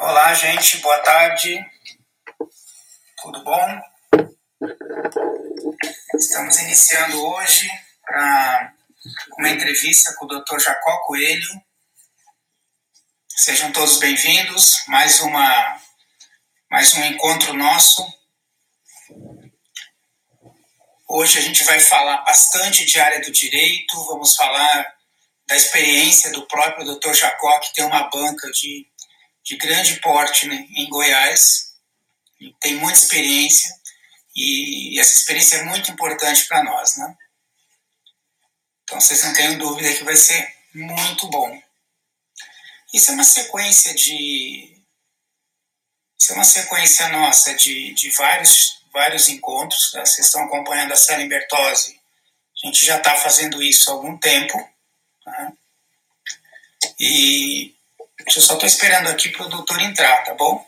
Olá, gente, boa tarde. Tudo bom? Estamos iniciando hoje pra uma entrevista com o Dr. Jacó Coelho. Sejam todos bem-vindos. Mais uma mais um encontro nosso. Hoje a gente vai falar bastante de área do direito, vamos falar da experiência do próprio Dr. Jacó, que tem uma banca de de grande porte né, em Goiás, tem muita experiência e essa experiência é muito importante para nós, né? Então vocês não tenham dúvida que vai ser muito bom. Isso é uma sequência de isso é uma sequência nossa de, de vários vários encontros. Tá? Vocês estão acompanhando a Célia Bertozzi. A gente já está fazendo isso há algum tempo. Tá? E eu só estou esperando aqui para o doutor entrar, tá bom?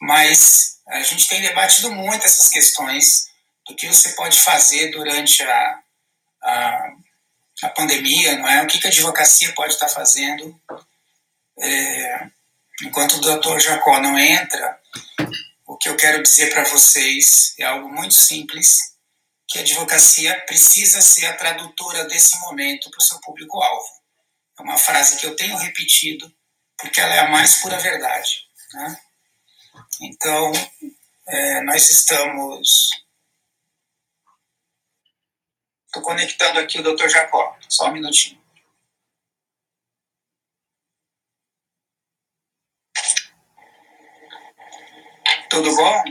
Mas a gente tem debatido muito essas questões do que você pode fazer durante a, a, a pandemia, não é? O que, que a advocacia pode estar tá fazendo? É, enquanto o doutor Jacó não entra, o que eu quero dizer para vocês é algo muito simples, que a advocacia precisa ser a tradutora desse momento para o seu público-alvo. É uma frase que eu tenho repetido porque ela é a mais pura verdade. Né? Então, é, nós estamos. Estou conectando aqui o Dr. Jacó, só um minutinho. Tudo bom?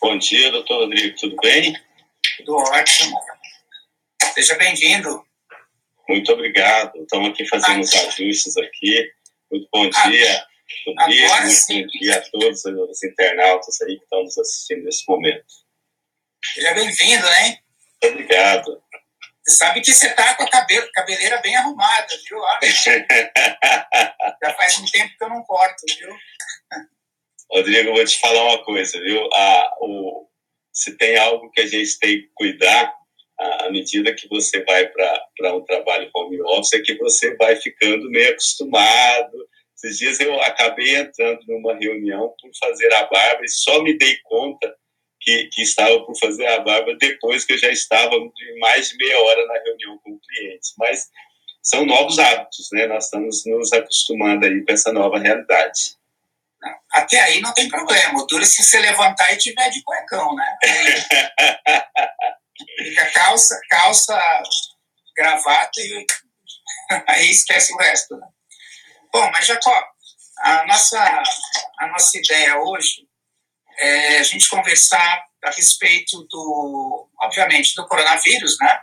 Bom dia, doutor Rodrigo, tudo bem? Tudo ótimo. Seja bem-vindo. Muito obrigado. Estamos aqui fazendo os ajustes aqui. Muito bom dia, Rodrigo. Muito bom dia a todos os internautas aí que estão nos assistindo nesse momento. Seja bem-vindo, né? Obrigado. Você sabe que você está com a cabelo, cabeleira bem arrumada, viu? Já faz um tempo que eu não corto, viu? Rodrigo, eu vou te falar uma coisa, viu? Ah, o, se tem algo que a gente tem que cuidar, à medida que você vai para um trabalho home office, é que você vai ficando meio acostumado. Esses dias eu acabei entrando numa reunião por fazer a barba e só me dei conta que, que estava por fazer a barba depois que eu já estava mais de meia hora na reunião com clientes. Mas são novos hábitos, né? Nós estamos nos acostumando aí com essa nova realidade. Até aí não tem problema. Dura se você levantar e tiver de cuecão, né? Fica calça, calça, gravata e aí esquece o resto. Né? Bom, mas Jacó, a nossa, a nossa ideia hoje é a gente conversar a respeito do, obviamente, do coronavírus, né?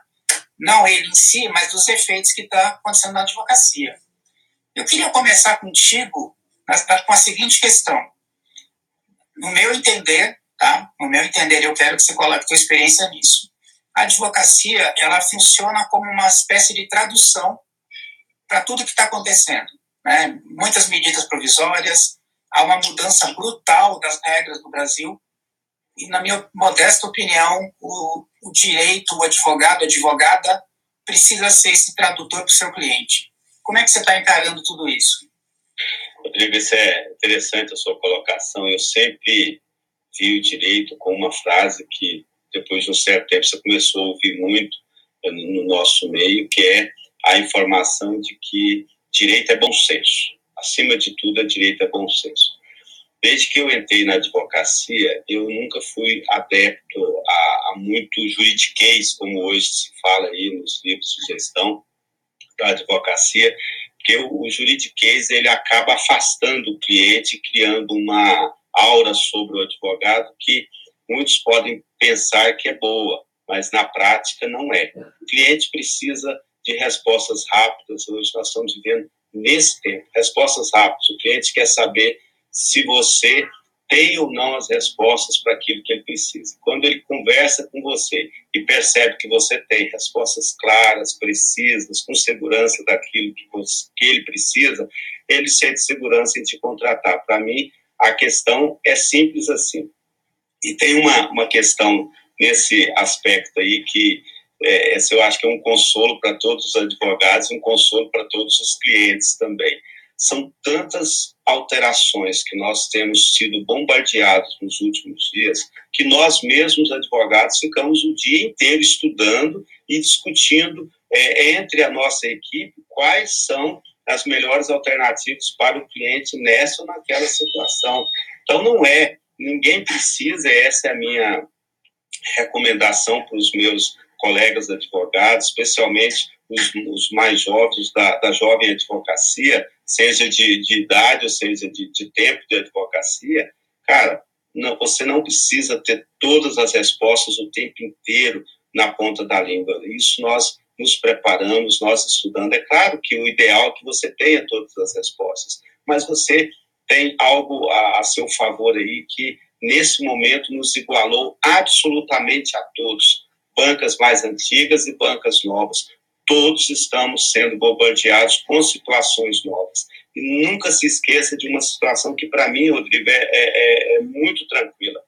Não ele em si, mas dos efeitos que está acontecendo na advocacia. Eu queria começar contigo com a seguinte questão. No meu entender, tá? No meu entender, eu quero que você coloque sua experiência nisso a advocacia ela funciona como uma espécie de tradução para tudo que está acontecendo. Né? Muitas medidas provisórias, há uma mudança brutal das regras no Brasil, e, na minha modesta opinião, o, o direito, o advogado, a advogada, precisa ser esse tradutor para o seu cliente. Como é que você está encarando tudo isso? Rodrigo, isso é interessante a sua colocação. Eu sempre vi o direito com uma frase que depois de um certo tempo você começou a ouvir muito eh, no nosso meio, que é a informação de que direito é bom senso. Acima de tudo, a direito é bom senso. Desde que eu entrei na advocacia, eu nunca fui adepto a, a muito juridiquês, como hoje se fala aí nos livros de gestão da advocacia, porque o, o juridiquês ele acaba afastando o cliente, criando uma aura sobre o advogado que muitos podem pensar que é boa, mas na prática não é. O cliente precisa de respostas rápidas. Hoje nós estamos vivendo nesse tempo, respostas rápidas. O cliente quer saber se você tem ou não as respostas para aquilo que ele precisa. Quando ele conversa com você e percebe que você tem respostas claras, precisas, com segurança daquilo que, você, que ele precisa, ele sente segurança em te contratar. Para mim, a questão é simples assim. E tem uma, uma questão nesse aspecto aí que é, esse eu acho que é um consolo para todos os advogados, um consolo para todos os clientes também. são tantas alterações que nós temos sido bombardeados nos últimos dias que nós mesmos advogados ficamos o dia inteiro estudando e discutindo é, entre a nossa equipe quais são as melhores alternativas para o cliente nessa ou naquela situação. Então não é, ninguém precisa, essa é a minha recomendação para os meus colegas advogados, especialmente os, os mais jovens da, da jovem advocacia, seja de, de idade ou seja de, de tempo de advocacia, cara, não, você não precisa ter todas as respostas o tempo inteiro na ponta da língua. Isso nós nos preparamos, nós estudando. É claro que o ideal é que você tenha todas as respostas, mas você tem algo a, a seu favor aí que, nesse momento, nos igualou absolutamente a todos, bancas mais antigas e bancas novas todos estamos sendo bombardeados com situações novas. E nunca se esqueça de uma situação que, para mim, Rodrigo, é, é, é, é, muito tranquila.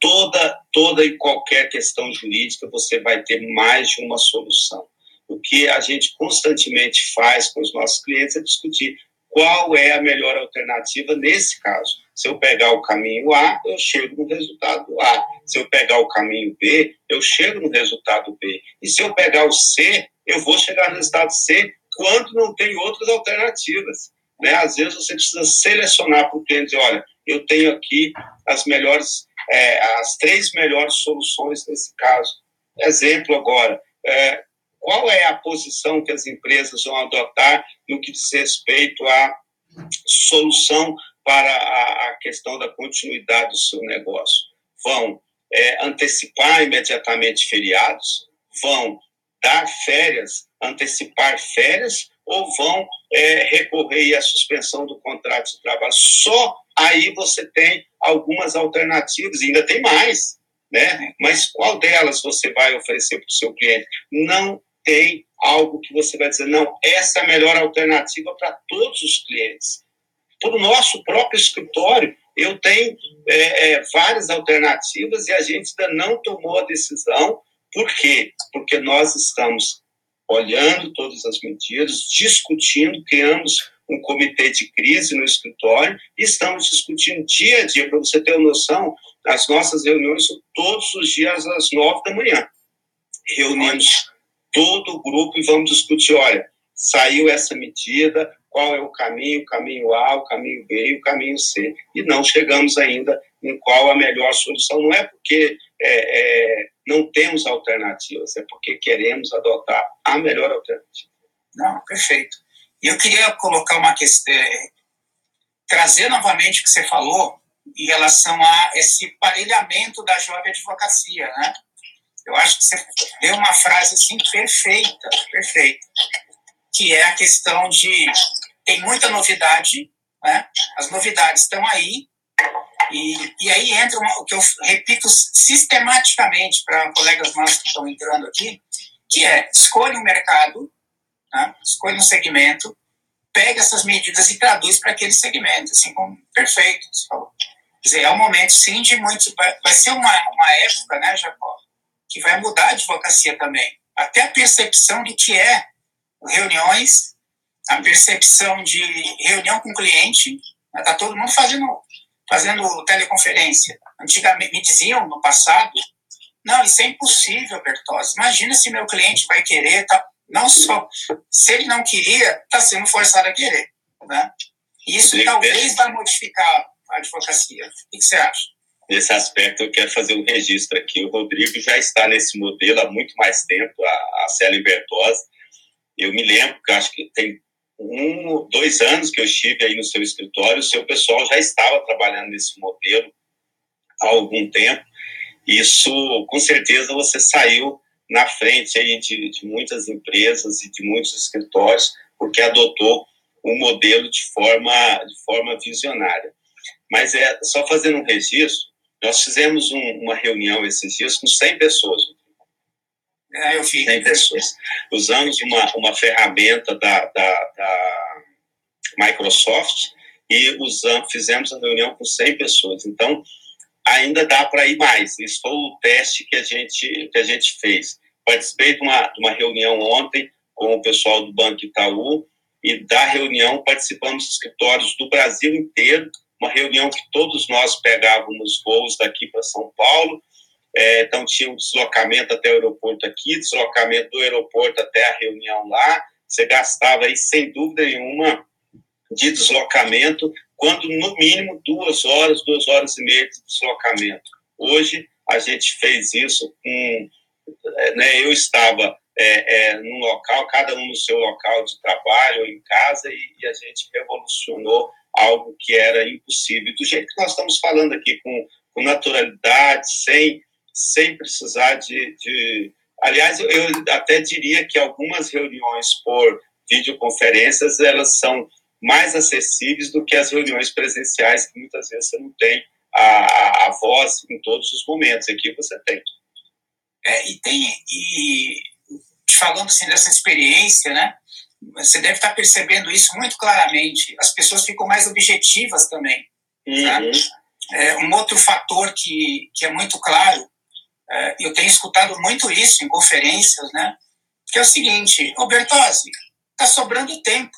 Toda, toda e qualquer questão jurídica, você vai ter mais de uma solução. O que a gente constantemente faz com os nossos clientes é discutir qual é a melhor alternativa nesse caso. Se eu pegar o caminho A, eu chego no resultado A. Se eu pegar o caminho B, eu chego no resultado B. E se eu pegar o C, eu vou chegar no resultado C quando não tem outras alternativas. Né? Às vezes você precisa selecionar para o cliente, olha, eu tenho aqui as melhores, é, as três melhores soluções nesse caso. Exemplo agora, é, qual é a posição que as empresas vão adotar no que diz respeito à solução para a, questão da continuidade do seu negócio? Vão é, antecipar imediatamente feriados? Vão dar férias, antecipar férias? Ou vão é, recorrer à suspensão do contrato de trabalho? Só aí você tem algumas alternativas, e ainda tem mais. Né? Mas qual delas você vai oferecer para o seu cliente? Não tem algo que você vai dizer, não, essa é a melhor alternativa para todos os clientes. Para o nosso próprio escritório, eu tenho é, é, várias alternativas e a gente ainda não tomou a decisão. Por quê? Porque nós estamos olhando todas as medidas, discutindo, criamos um comitê de crise no escritório e estamos discutindo dia a dia, para você ter uma noção, as nossas reuniões são todos os dias às nove da manhã. Reunimos todo o grupo e vamos discutir, olha, saiu essa medida, qual é o caminho, o caminho A, o caminho B e o caminho C. E não chegamos ainda em qual a melhor solução. Não é porque é, é, não temos alternativas, é porque queremos adotar a melhor alternativa. Não, perfeito. E eu queria colocar uma questão, é, trazer novamente o que você falou em relação a esse parelhamento da jovem advocacia, né? Eu acho que você deu uma frase assim perfeita, perfeita, que é a questão de tem muita novidade, né? As novidades estão aí e, e aí entra uma, o que eu repito sistematicamente para colegas nossos que estão entrando aqui, que é escolha um mercado, né? escolha um segmento, pega essas medidas e traduz para aquele segmento, assim como perfeito, você falou. Quer dizer, é um momento sim de muito, vai, ser uma, uma época, né, Jacó, que vai mudar a advocacia também. Até a percepção do que é reuniões, a percepção de reunião com cliente, está né, todo mundo fazendo, fazendo teleconferência. Antigamente, me diziam no passado, não, isso é impossível, Bertozzi. Imagina se meu cliente vai querer, tá, não só, se ele não queria, está sendo forçado a querer. Né? Isso talvez vai modificar a advocacia. O que você acha? Nesse aspecto, eu quero fazer um registro aqui. O Rodrigo já está nesse modelo há muito mais tempo, a, a Célia Bertozzi. Eu me lembro que acho que tem um, dois anos que eu estive aí no seu escritório, o seu pessoal já estava trabalhando nesse modelo há algum tempo. Isso, com certeza, você saiu na frente aí de, de muitas empresas e de muitos escritórios, porque adotou um modelo de forma, de forma visionária. Mas é só fazendo um registro, nós fizemos um, uma reunião esses dias com 100 pessoas. É, eu vi. 100 pessoas. Usamos uma, uma ferramenta da, da, da Microsoft e usamos, fizemos a reunião com 100 pessoas. Então, ainda dá para ir mais. Isso foi o teste que a gente, que a gente fez. Participei de uma, de uma reunião ontem com o pessoal do Banco Itaú e da reunião participamos de escritórios do Brasil inteiro, uma reunião que todos nós pegávamos voos daqui para São Paulo, é, então tinha um deslocamento até o aeroporto aqui, deslocamento do aeroporto até a reunião lá, você gastava aí sem dúvida nenhuma de deslocamento, quando no mínimo duas horas, duas horas e meia de deslocamento. Hoje a gente fez isso com, é, né, eu estava é, é, num local, cada um no seu local de trabalho em casa, e, e, a gente revolucionou algo que era impossível. Do jeito que nós estamos falando aqui, com, com naturalidade, sem, sem precisar de, de. Aliás, eu, eu até diria que algumas reuniões por videoconferências elas são mais acessíveis do que as reuniões presenciais, que muitas vezes você não tem a, a voz em todos os momentos. Aqui você tem. É, e tem e falando assim dessa experiência, né? Você deve estar percebendo isso muito claramente. As pessoas ficam mais objetivas também. Uhum. É, um outro fator que, que é muito claro, é, eu tenho escutado muito isso em conferências, né? Que é o seguinte, ô Bertozzi, tá sobrando tempo.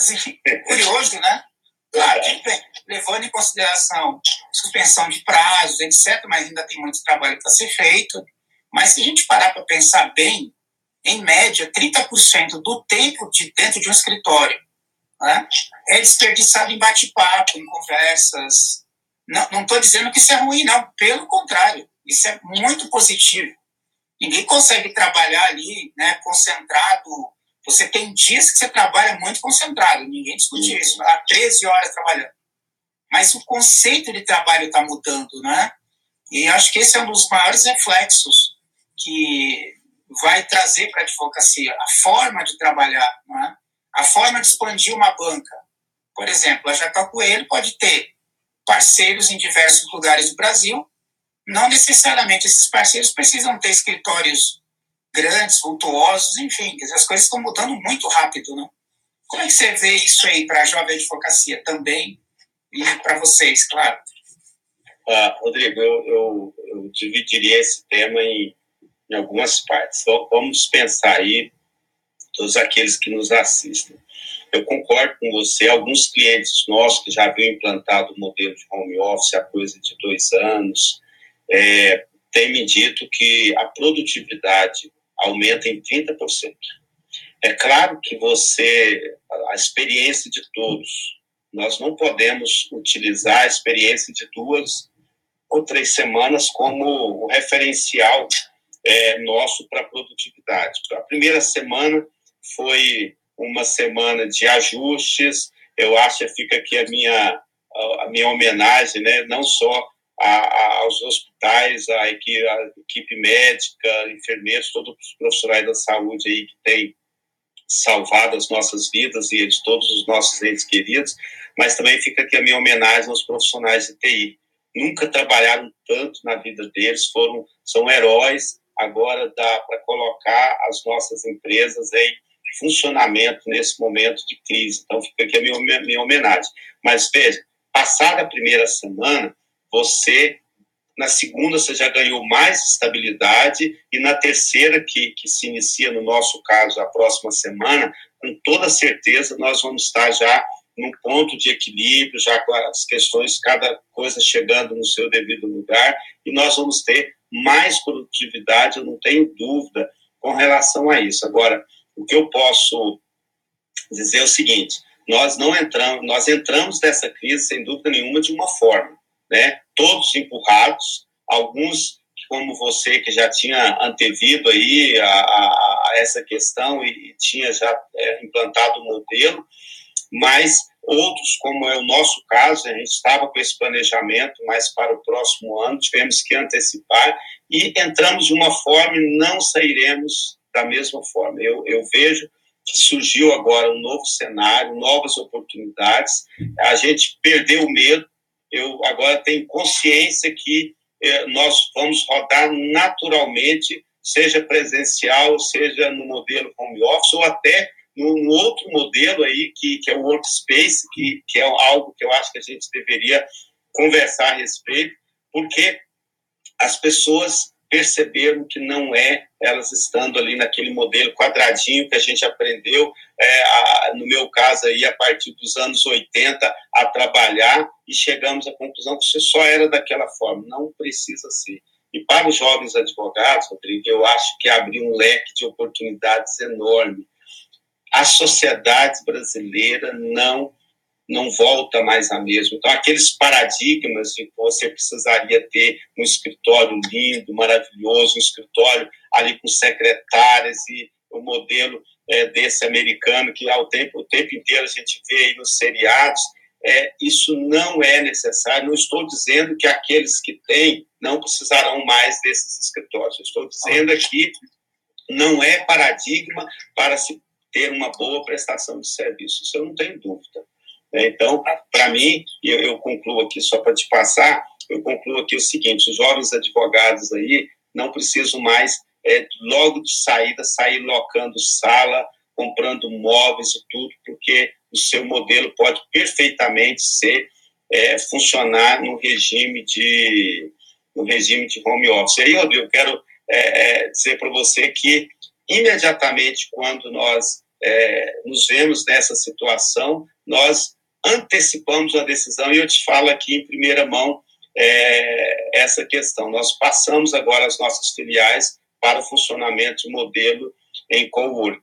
Assim, curioso, né? Claro, levando em consideração suspensão de prazos, etc., mas ainda tem muito trabalho para ser feito. Mas se a gente parar para pensar bem, em média, 30% do tempo de dentro de um escritório né, é desperdiçado em bate-papo, em conversas. Não estou dizendo que isso é ruim, não. Pelo contrário, isso é muito positivo. Ninguém consegue trabalhar ali né, concentrado. Você tem dias que você trabalha muito concentrado, ninguém discute isso. Há 13 horas trabalhando. Mas o conceito de trabalho está mudando, né? E acho que esse é um dos maiores reflexos que vai trazer para a advocacia a forma de trabalhar, é? a forma de expandir uma banca. Por exemplo, a Jacal Coelho pode ter parceiros em diversos lugares do Brasil, não necessariamente esses parceiros precisam ter escritórios grandes, vultuosos, enfim, as coisas estão mudando muito rápido, né? Como é que você vê isso aí para a jovem advocacia também e para vocês, claro? Ah, Rodrigo, eu, eu, eu dividiria esse tema em em algumas partes. Então, vamos pensar aí, todos aqueles que nos assistem. Eu concordo com você, alguns clientes nossos que já haviam implantado o modelo de home office há coisa de dois anos, é, têm me dito que a produtividade aumenta em 30%. É claro que você, a experiência de todos, nós não podemos utilizar a experiência de duas ou três semanas como o referencial é, nosso para produtividade. A primeira semana foi uma semana de ajustes. Eu acho que fica aqui a minha a minha homenagem, né? Não só a, a, aos hospitais, a equipe, equipe médica, enfermeiros, todos os profissionais da saúde aí que têm salvado as nossas vidas e de todos os nossos entes queridos, mas também fica aqui a minha homenagem aos profissionais de TI. Nunca trabalharam tanto na vida deles, foram são heróis agora dá para colocar as nossas empresas em funcionamento nesse momento de crise. Então, fica aqui a minha, minha homenagem. Mas veja, passada a primeira semana, você, na segunda, você já ganhou mais estabilidade, e na terceira, que, que se inicia, no nosso caso, a próxima semana, com toda certeza, nós vamos estar já num ponto de equilíbrio, já com as questões, cada coisa chegando no seu devido lugar, e nós vamos ter mais produtividade, eu não tenho dúvida com relação a isso. Agora, o que eu posso dizer é o seguinte: nós não entramos, nós entramos nessa crise sem dúvida nenhuma de uma forma, né? Todos empurrados, alguns como você que já tinha antevido aí a, a, a essa questão e, tinha já é, implantado o modelo, mas Outros, como é o nosso caso, a gente estava com esse planejamento, mas para o próximo ano tivemos que antecipar e entramos de uma forma e não sairemos da mesma forma. Eu, eu vejo que surgiu agora um novo cenário, novas oportunidades, a gente perdeu o medo, eu agora tenho consciência que eh, nós vamos rodar naturalmente, seja presencial, seja no modelo home office ou até num outro modelo aí, que, que é o workspace, que, que é algo que eu acho que a gente deveria conversar a respeito, porque as pessoas perceberam que não é elas estando ali naquele modelo quadradinho que a gente aprendeu, é, a, no meu caso aí, a partir dos anos 80, a trabalhar e chegamos à conclusão que isso só era daquela forma. Não precisa ser. E para os jovens advogados, Rodrigo, eu acho que abriu um leque de oportunidades enorme. A sociedade brasileira não não volta mais a mesma. Então, aqueles paradigmas de que você precisaria ter um escritório lindo, maravilhoso, um escritório ali com secretárias e o modelo é, desse americano que ao tempo, o tempo inteiro a gente vê aí nos seriados, é, isso não é necessário. Não estou dizendo que aqueles que têm não precisarão mais desses escritórios. Estou dizendo aqui não é paradigma para se ter uma boa prestação de serviço. Isso eu não tenho dúvida. Né? Então, para mim, eu, eu concluo aqui só para te passar, eu concluo aqui o seguinte: os jovens advogados aí não precisam mais, é, logo de saída, sair locando sala, comprando móveis e tudo, porque o seu modelo pode perfeitamente ser é, funcionar no regime de no regime de home office. Aí, Rodrigo, eu quero é, é dizer para você que imediatamente quando nós é, nos vemos nessa situação, nós antecipamos a decisão e eu te falo aqui em primeira mão é, essa questão. Nós passamos agora as nossas filiais para o funcionamento de modelo em co-work.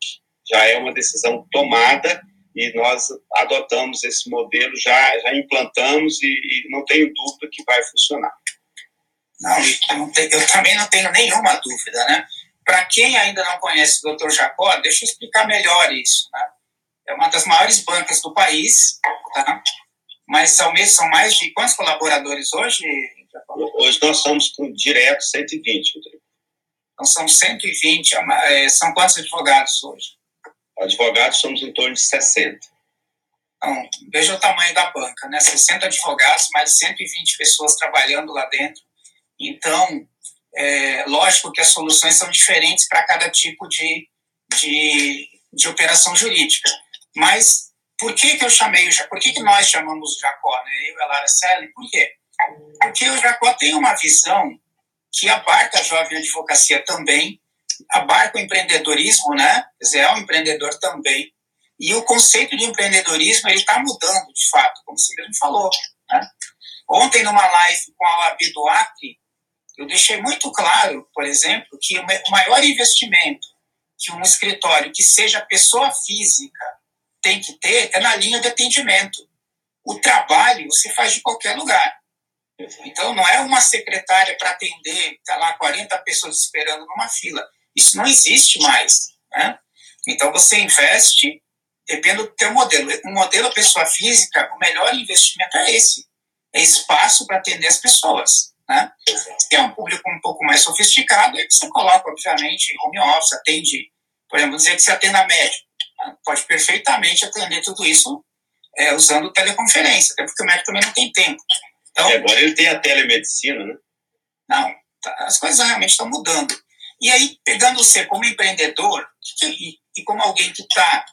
Já é uma decisão tomada e nós adotamos esse modelo, já, já implantamos e, e não tenho dúvida que vai funcionar. Não, eu também não tenho nenhuma dúvida, né? Para quem ainda não conhece o Dr. Jacó, deixa eu explicar melhor isso, né? é uma das maiores bancas do país, tá? mas são, são mais de quantos colaboradores hoje? Hoje nós somos com direto 120, Rodrigo. Então são 120, é, são quantos advogados hoje? Advogados somos em torno de 60. Então, veja o tamanho da banca, né? 60 advogados, mais de 120 pessoas trabalhando lá dentro. Então, é, lógico que as soluções são diferentes para cada tipo de, de, de operação jurídica. Mas por que, que eu chamei, por que, que nós chamamos o Jacó, né? eu e a Lara Selle? Por quê? Porque o Jacó tem uma visão que abarca a jovem advocacia também, abarca o empreendedorismo, né? Quer dizer, é um empreendedor também. E o conceito de empreendedorismo ele está mudando, de fato, como você mesmo falou. Né? Ontem, numa live com a OAB do Acre, eu deixei muito claro, por exemplo, que o maior investimento que um escritório que seja pessoa física tem que ter é na linha de atendimento. O trabalho se faz de qualquer lugar. Então, não é uma secretária para atender, está lá 40 pessoas esperando numa fila. Isso não existe mais. Né? Então, você investe, depende do teu modelo. O modelo pessoa física, o melhor investimento é esse. É espaço para atender as pessoas. Né? Se é um público um pouco mais sofisticado, aí você coloca, obviamente, home office, atende, podemos dizer que você atende a médico pode perfeitamente atender tudo isso é, usando teleconferência, até porque o médico também não tem tempo. Então, e agora ele tem a telemedicina, né? Não, tá, as coisas realmente estão mudando. E aí, pegando você como empreendedor e, e como alguém que está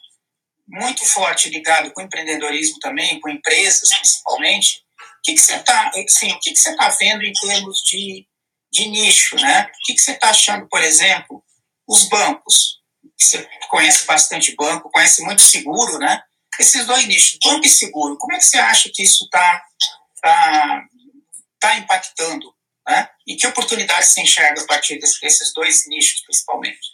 muito forte ligado com empreendedorismo também, com empresas principalmente, que, que você está assim, o que, que você está vendo em termos de, de nicho, né? O que, que você está achando, por exemplo, os bancos? você conhece bastante banco, conhece muito seguro, né? Esses dois nichos, banco e seguro, como é que você acha que isso está tá, tá impactando? Né? E que oportunidades você enxerga a partir desses dois nichos, principalmente?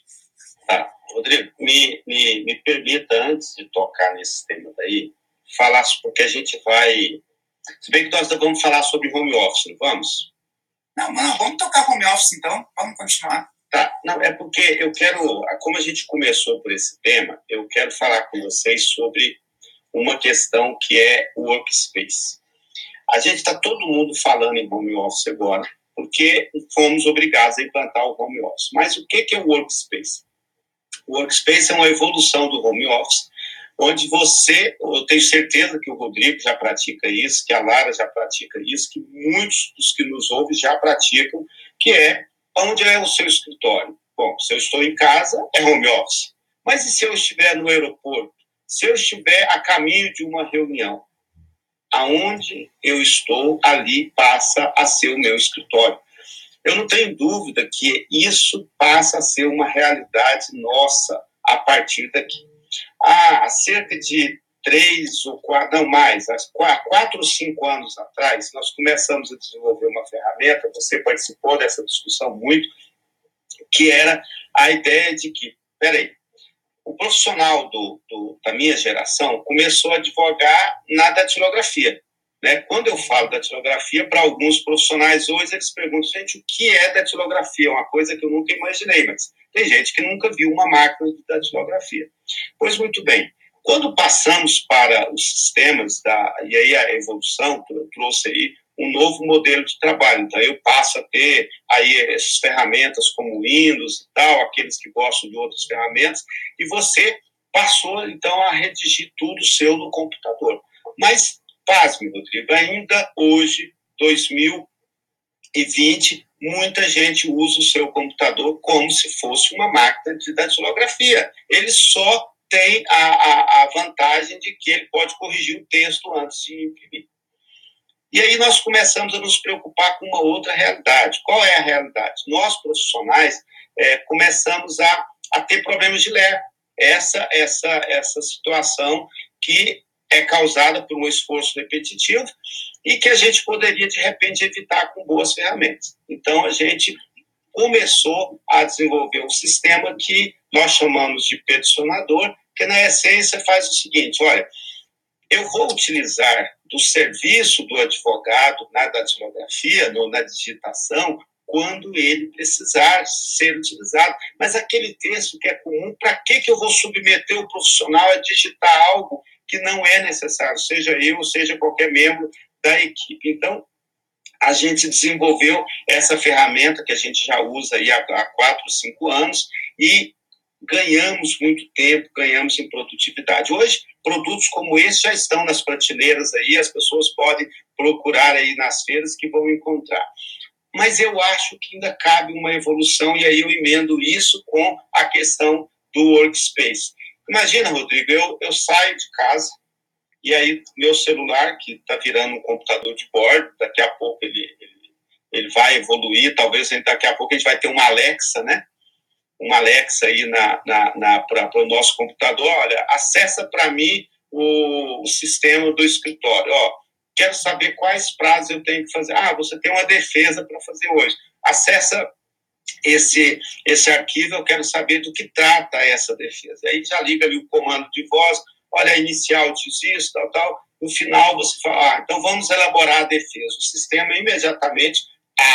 Tá. Rodrigo, me, me, me permita, antes de tocar nesse tema daí, falar, porque a gente vai. Se bem que nós vamos falar sobre home office, não vamos? Não, não, vamos tocar home office então, vamos continuar. Tá, não, é porque eu quero, como a gente começou por esse tema, eu quero falar com vocês sobre uma questão que é o workspace. A gente está todo mundo falando em home office agora, porque fomos obrigados a implantar o home office. Mas o que é o workspace? O workspace é uma evolução do home office, onde você, eu tenho certeza que o Rodrigo já pratica isso, que a Lara já pratica isso, que muitos dos que nos ouvem já praticam, que é Onde é o seu escritório? Bom, se eu estou em casa, é home office. Mas e se eu estiver no aeroporto? Se eu estiver a caminho de uma reunião? Aonde eu estou, ali passa a ser o meu escritório. eu não tenho dúvida que isso passa a ser uma realidade nossa a partir daqui. Há cerca de três ou quatro, não mais, quatro ou cinco anos atrás, nós começamos a desenvolver uma ferramenta, você participou dessa discussão muito, que era a ideia de que, peraí, o profissional do, do, da minha geração começou a advogar na datilografia. Né? Quando eu falo datilografia, para alguns profissionais hoje, eles perguntam, gente, o que é datilografia? É uma coisa que eu nunca imaginei, mas tem gente que nunca viu uma máquina de datilografia. Pois muito bem, quando passamos para os sistemas, da, e aí a evolução trouxe aí um novo modelo de trabalho. Então, eu passo a ter aí essas ferramentas como Windows e tal, aqueles que gostam de outras ferramentas, e você passou, então, a redigir tudo seu no computador. Mas, pasme, Rodrigo, ainda hoje, 2020, muita gente usa o seu computador como se fosse uma máquina de datilografia. Ele só tem a, a, a vantagem de que ele pode corrigir o texto antes de imprimir. E aí nós começamos a nos preocupar com uma outra realidade. Qual é a realidade? Nós, profissionais, é, começamos a, a ter problemas de ler. Essa, essa, essa situação que é causada por um esforço repetitivo e que a gente poderia, de repente, evitar com boas ferramentas. Então, a gente começou a desenvolver um sistema que nós chamamos de peticionador, que na essência faz o seguinte: olha, eu vou utilizar do serviço do advogado na datilografia, no, na digitação, quando ele precisar ser utilizado. Mas aquele texto que é comum, para que, que eu vou submeter o profissional a digitar algo que não é necessário, seja eu, seja qualquer membro da equipe? Então, a gente desenvolveu essa ferramenta que a gente já usa aí há, há quatro, cinco anos e ganhamos muito tempo, ganhamos em produtividade. Hoje, produtos como esse já estão nas prateleiras aí, as pessoas podem procurar aí nas feiras que vão encontrar. Mas eu acho que ainda cabe uma evolução, e aí eu emendo isso com a questão do workspace. Imagina, Rodrigo, eu, eu saio de casa, e aí meu celular, que está virando um computador de bordo, daqui a pouco ele, ele, ele vai evoluir, talvez daqui a pouco a gente vai ter uma Alexa, né? uma Alexa aí na, na, na para o nosso computador, olha, acessa para mim o, o, sistema do escritório, ó, quero saber quais prazos eu tenho que fazer. Ah, você tem uma defesa para fazer hoje. Acessa esse, esse arquivo, eu quero saber do que trata essa defesa. Aí já liga ali o comando de voz, olha, a inicial diz isso, tal, tal. No final você fala, ah, então vamos elaborar a defesa. O sistema imediatamente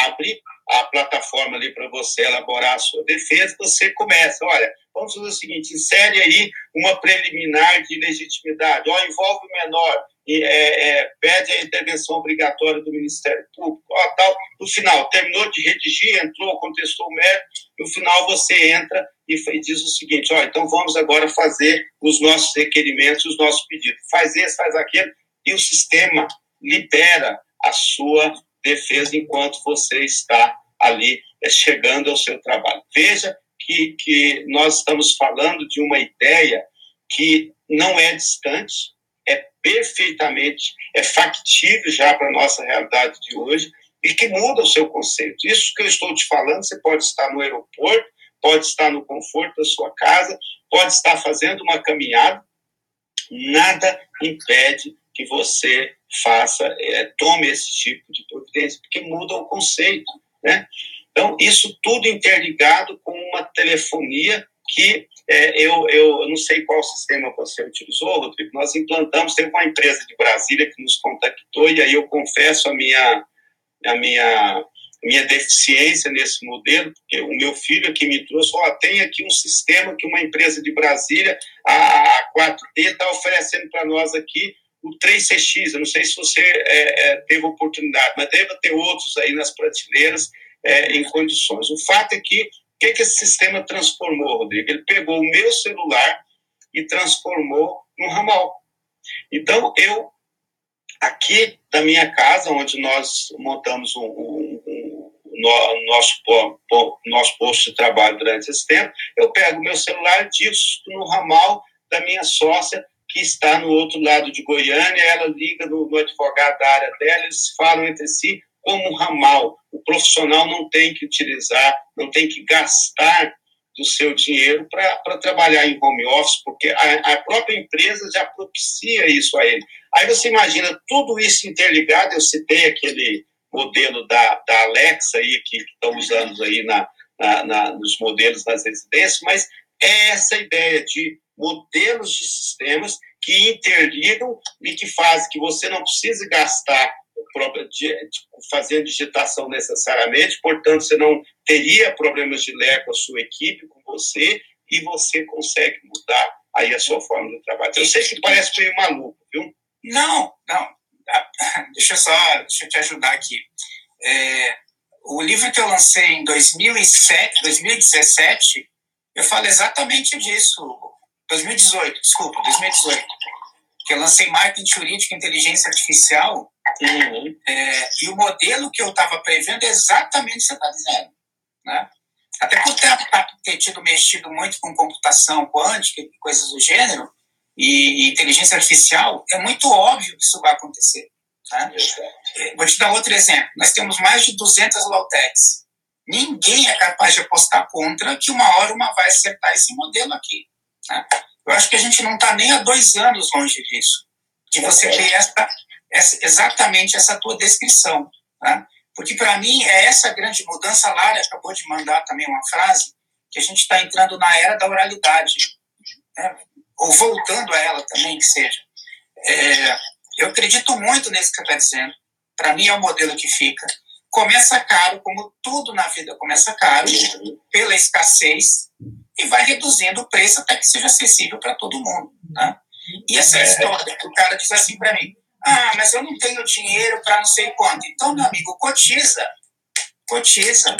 abre a plataforma ali para você elaborar a sua defesa, você começa, olha, vamos fazer o seguinte, insere aí uma preliminar de legitimidade, ó, envolve o menor, e, é, é, pede a intervenção obrigatória do Ministério Público, ó, tal, no final, terminou de redigir, entrou, contestou o mérito, no final você entra e, e diz o seguinte, ó, então vamos agora fazer os nossos requerimentos, os nossos pedidos, faz esse, faz aquele, e o sistema libera a sua defesa enquanto você está ali é, chegando ao seu trabalho. Veja que, que nós estamos falando de uma ideia que não é distante, é perfeitamente, é factível já para a nossa realidade de hoje e que muda o seu conceito. Isso que eu estou te falando, você pode estar no aeroporto, pode estar no conforto da sua casa, pode estar fazendo uma caminhada, nada impede que você faça, é, tome esse tipo de providência, porque muda o conceito, né? Então, isso tudo interligado com uma telefonia que é, eu, eu não sei qual sistema você utilizou, Rodrigo, nós implantamos, teve uma empresa de Brasília que nos contactou, e aí eu confesso a minha, a minha, minha deficiência nesse modelo, porque o meu filho aqui me trouxe, ó, tem aqui um sistema que uma empresa de Brasília, a, a 4T, está oferecendo para nós aqui, o 3CX, eu não sei se você é, é, teve oportunidade, mas deve ter outros aí nas prateleiras é, em condições. O fato é que, que, que esse sistema transformou, Rodrigo? Ele pegou o meu celular e transformou num ramal. Então, eu, aqui da minha casa, onde nós montamos um, um, um, um nosso, nosso posto de trabalho durante esse tempo, eu pego o meu celular, disso no ramal da minha sócia, que está no outro lado de Goiânia, ela liga no, no advogado da área dela, eles falam entre si, como um ramal. O profissional não tem que utilizar, não tem que gastar do seu dinheiro para trabalhar em home office, porque a, a, própria empresa já propicia isso a ele. Aí você imagina tudo isso interligado, eu citei aquele modelo da, da Alexa aí, que estão usando aí na, na, na, nos modelos das residências, mas é essa ideia de modelos de sistemas que interligam e que fazem que você não precise gastar fazendo digitação necessariamente, portanto, você não teria problemas de ler com a sua equipe, com você, e você consegue mudar aí a sua forma de trabalho. Eu sei que parece meio maluco, viu? Não, não. Deixa eu só deixa eu te ajudar aqui. É, o livro que eu lancei em 2007, 2017, eu falo exatamente disso. 2018, desculpa, 2018. Que eu lancei Marketing Jurídico e Inteligência Artificial. Uhum. É, e o modelo que eu estava prevendo é exatamente o que você está dizendo. Né? Até por ter, ter tido mexido muito com computação quântica e coisas do gênero, e, e inteligência artificial, é muito óbvio que isso vai acontecer. Tá? Vou te dar outro exemplo. Nós temos mais de 200 low-techs. Ninguém é capaz de apostar contra que uma hora uma vai acertar esse modelo aqui. Tá? Eu acho que a gente não está nem há dois anos longe disso. De você ter essa, essa, exatamente essa tua descrição. Tá? Porque, para mim, é essa grande mudança. A Lara acabou de mandar também uma frase que a gente está entrando na era da oralidade. Né? Ou voltando a ela também, que seja. É, eu acredito muito nesse que você está dizendo. Para mim é o modelo que fica. Começa caro, como tudo na vida começa caro, pela escassez, e vai reduzindo o preço até que seja acessível para todo mundo. Né? E essa é. história que o cara diz assim para mim: ah, mas eu não tenho dinheiro para não sei quanto. Então, meu amigo, cotiza. Cotiza.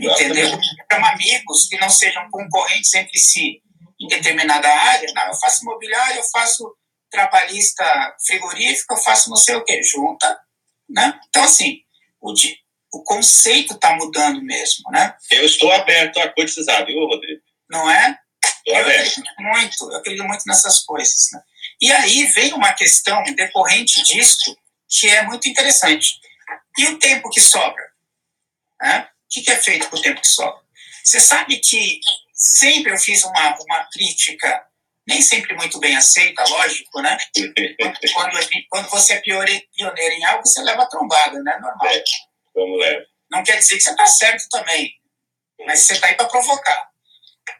Entendeu? Chama amigos que não sejam concorrentes entre si em determinada área. Não, eu faço imobiliário, eu faço trabalhista frigorífico, eu faço não sei o que, junta, né? Então, assim, o, o conceito está mudando mesmo, né? Eu estou aberto a cotizar, viu, Rodrigo? Não é? Estou eu aberto. acredito muito, eu acredito muito nessas coisas, né? E aí vem uma questão decorrente disso que é muito interessante. E o tempo que sobra? Né? O que é feito com o tempo que sobra? Você sabe que sempre eu fiz uma, uma crítica nem sempre muito bem aceita, lógico, né? Quando, quando você é pioneiro em algo, você leva trombada, né? Normal. É. Não quer dizer que você está certo também, mas você está aí para provocar.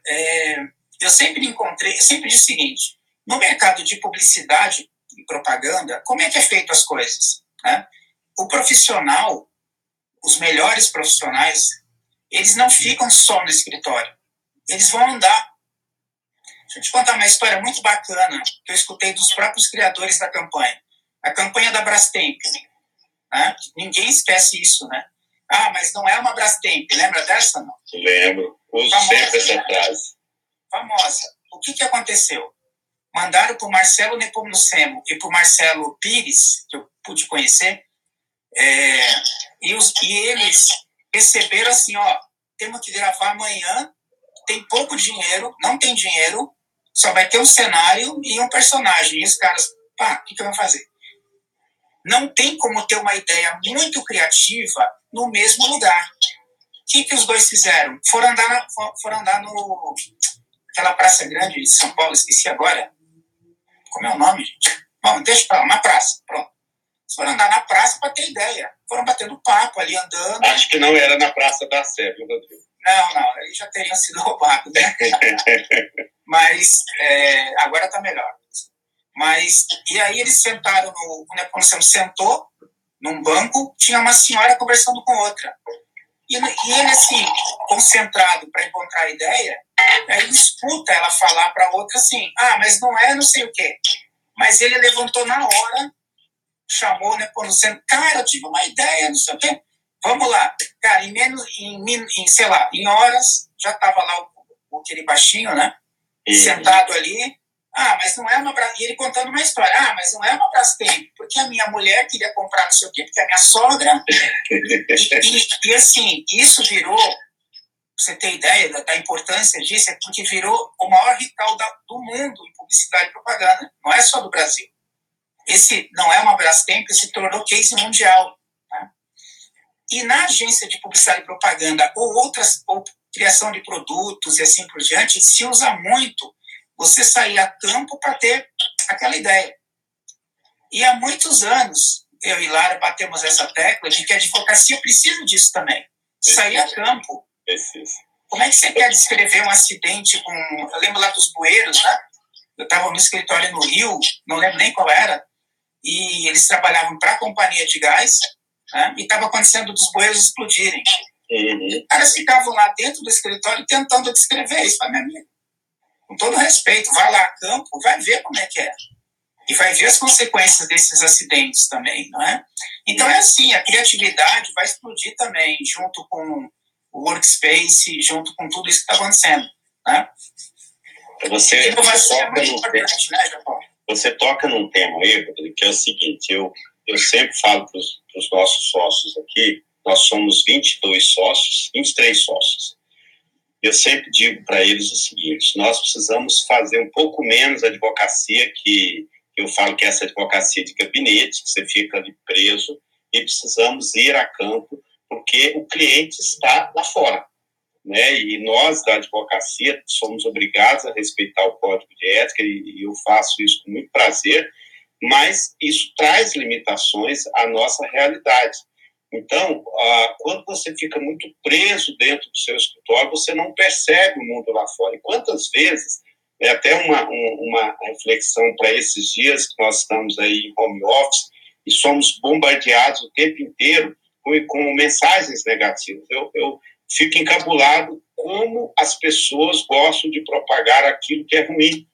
É, eu sempre encontrei, eu sempre disse o seguinte: no mercado de publicidade e propaganda, como é que é feito as coisas? Né? O profissional, os melhores profissionais, eles não ficam só no escritório, eles vão andar Deixa eu te contar uma história muito bacana que eu escutei dos próprios criadores da campanha. A campanha da Brastemp. Né? Ninguém esquece isso, né? Ah, mas não é uma Brastemp. Lembra dessa, não? Lembro. Uso Famosa, sempre essa frase. Famosa. O que, que aconteceu? Mandaram para o Marcelo Nepomucemo e para o Marcelo Pires, que eu pude conhecer, é, e, os, e eles receberam assim, ó, temos que gravar amanhã, tem pouco dinheiro, não tem dinheiro, só vai ter um cenário e um personagem. E os caras, pá, o que, que eu vou fazer? Não tem como ter uma ideia muito criativa no mesmo lugar. O que, que os dois fizeram? Foram andar, foram andar no aquela praça grande de São Paulo, esqueci agora. Como é o nome, gente? Bom, deixa pra lá, uma praça, pronto. Foram andar na praça para ter ideia. Foram batendo papo ali, andando. Acho que não era na Praça da Sé, viu, Rodrigo? Não, não, aí já teriam sido roubados, né? Mas é, agora está melhor. Mas, e aí eles sentaram no. O Nepomuceno sentou num banco, tinha uma senhora conversando com outra. E, e ele, assim, concentrado para encontrar a ideia, aí ele escuta ela falar para outra assim: ah, mas não é não sei o quê. Mas ele levantou na hora, chamou o Nepomuceno, cara, eu tive uma ideia, não sei o quê. Vamos lá. Cara, em menos, em, em sei lá, em horas, já estava lá o, o, aquele baixinho, né? Uhum. Sentado ali. Ah, mas não é uma E ele contando uma história. Ah, mas não é uma Brastemp, porque a minha mulher queria comprar não sei o quê, porque a minha sogra. e, e, e, assim, isso virou. Você ter ideia da, da, importância disso, é porque virou o maior ritual da, do mundo em publicidade e propaganda. Não é só do Brasil. Esse não é uma Brastemp, se tornou case mundial. E na agência de publicidade e propaganda ou outras ou criação de produtos e assim por diante, se usa muito você sair a campo para ter aquela ideia. E há muitos anos, eu e Lara batemos essa tecla de que a advocacia precisa disso também. Sair a campo. Como é que você quer descrever um acidente com. Eu lembro lá dos bueiros, né? Eu estava no escritório no Rio, não lembro nem qual era, e eles trabalhavam para a companhia de gás, né? e estava acontecendo dos bueiros explodirem. Uhum. Os caras ficavam lá dentro do escritório tentando descrever isso para minha amiga. Com todo respeito, vai lá a campo, vai ver como é que é. E vai ver as consequências desses acidentes também, não é? Então é assim, a criatividade vai explodir também, junto com o workspace, junto com tudo isso que está acontecendo, né? Você, inovação é muito importante, né? Você toca num tema aí, que é o seguinte, eu, eu sempre falo para os nossos sócios aqui, nós somos 22 sócios, 23 sócios. Eu sempre digo para eles o seguinte: nós precisamos fazer um pouco menos advocacia, que eu falo que é essa advocacia de gabinete, que você fica ali preso, e precisamos ir a campo, porque o cliente está lá fora. Né? E nós da advocacia somos obrigados a respeitar o código de ética, e eu faço isso com muito prazer, mas isso traz limitações à nossa realidade. Então, quando você fica muito preso dentro do seu escritório, você não percebe o mundo lá fora. E quantas vezes, é até uma, uma reflexão para esses dias que nós estamos aí em home office e somos bombardeados o tempo inteiro com, com mensagens negativas. Eu, eu fico encabulado como as pessoas gostam de propagar aquilo que é ruim.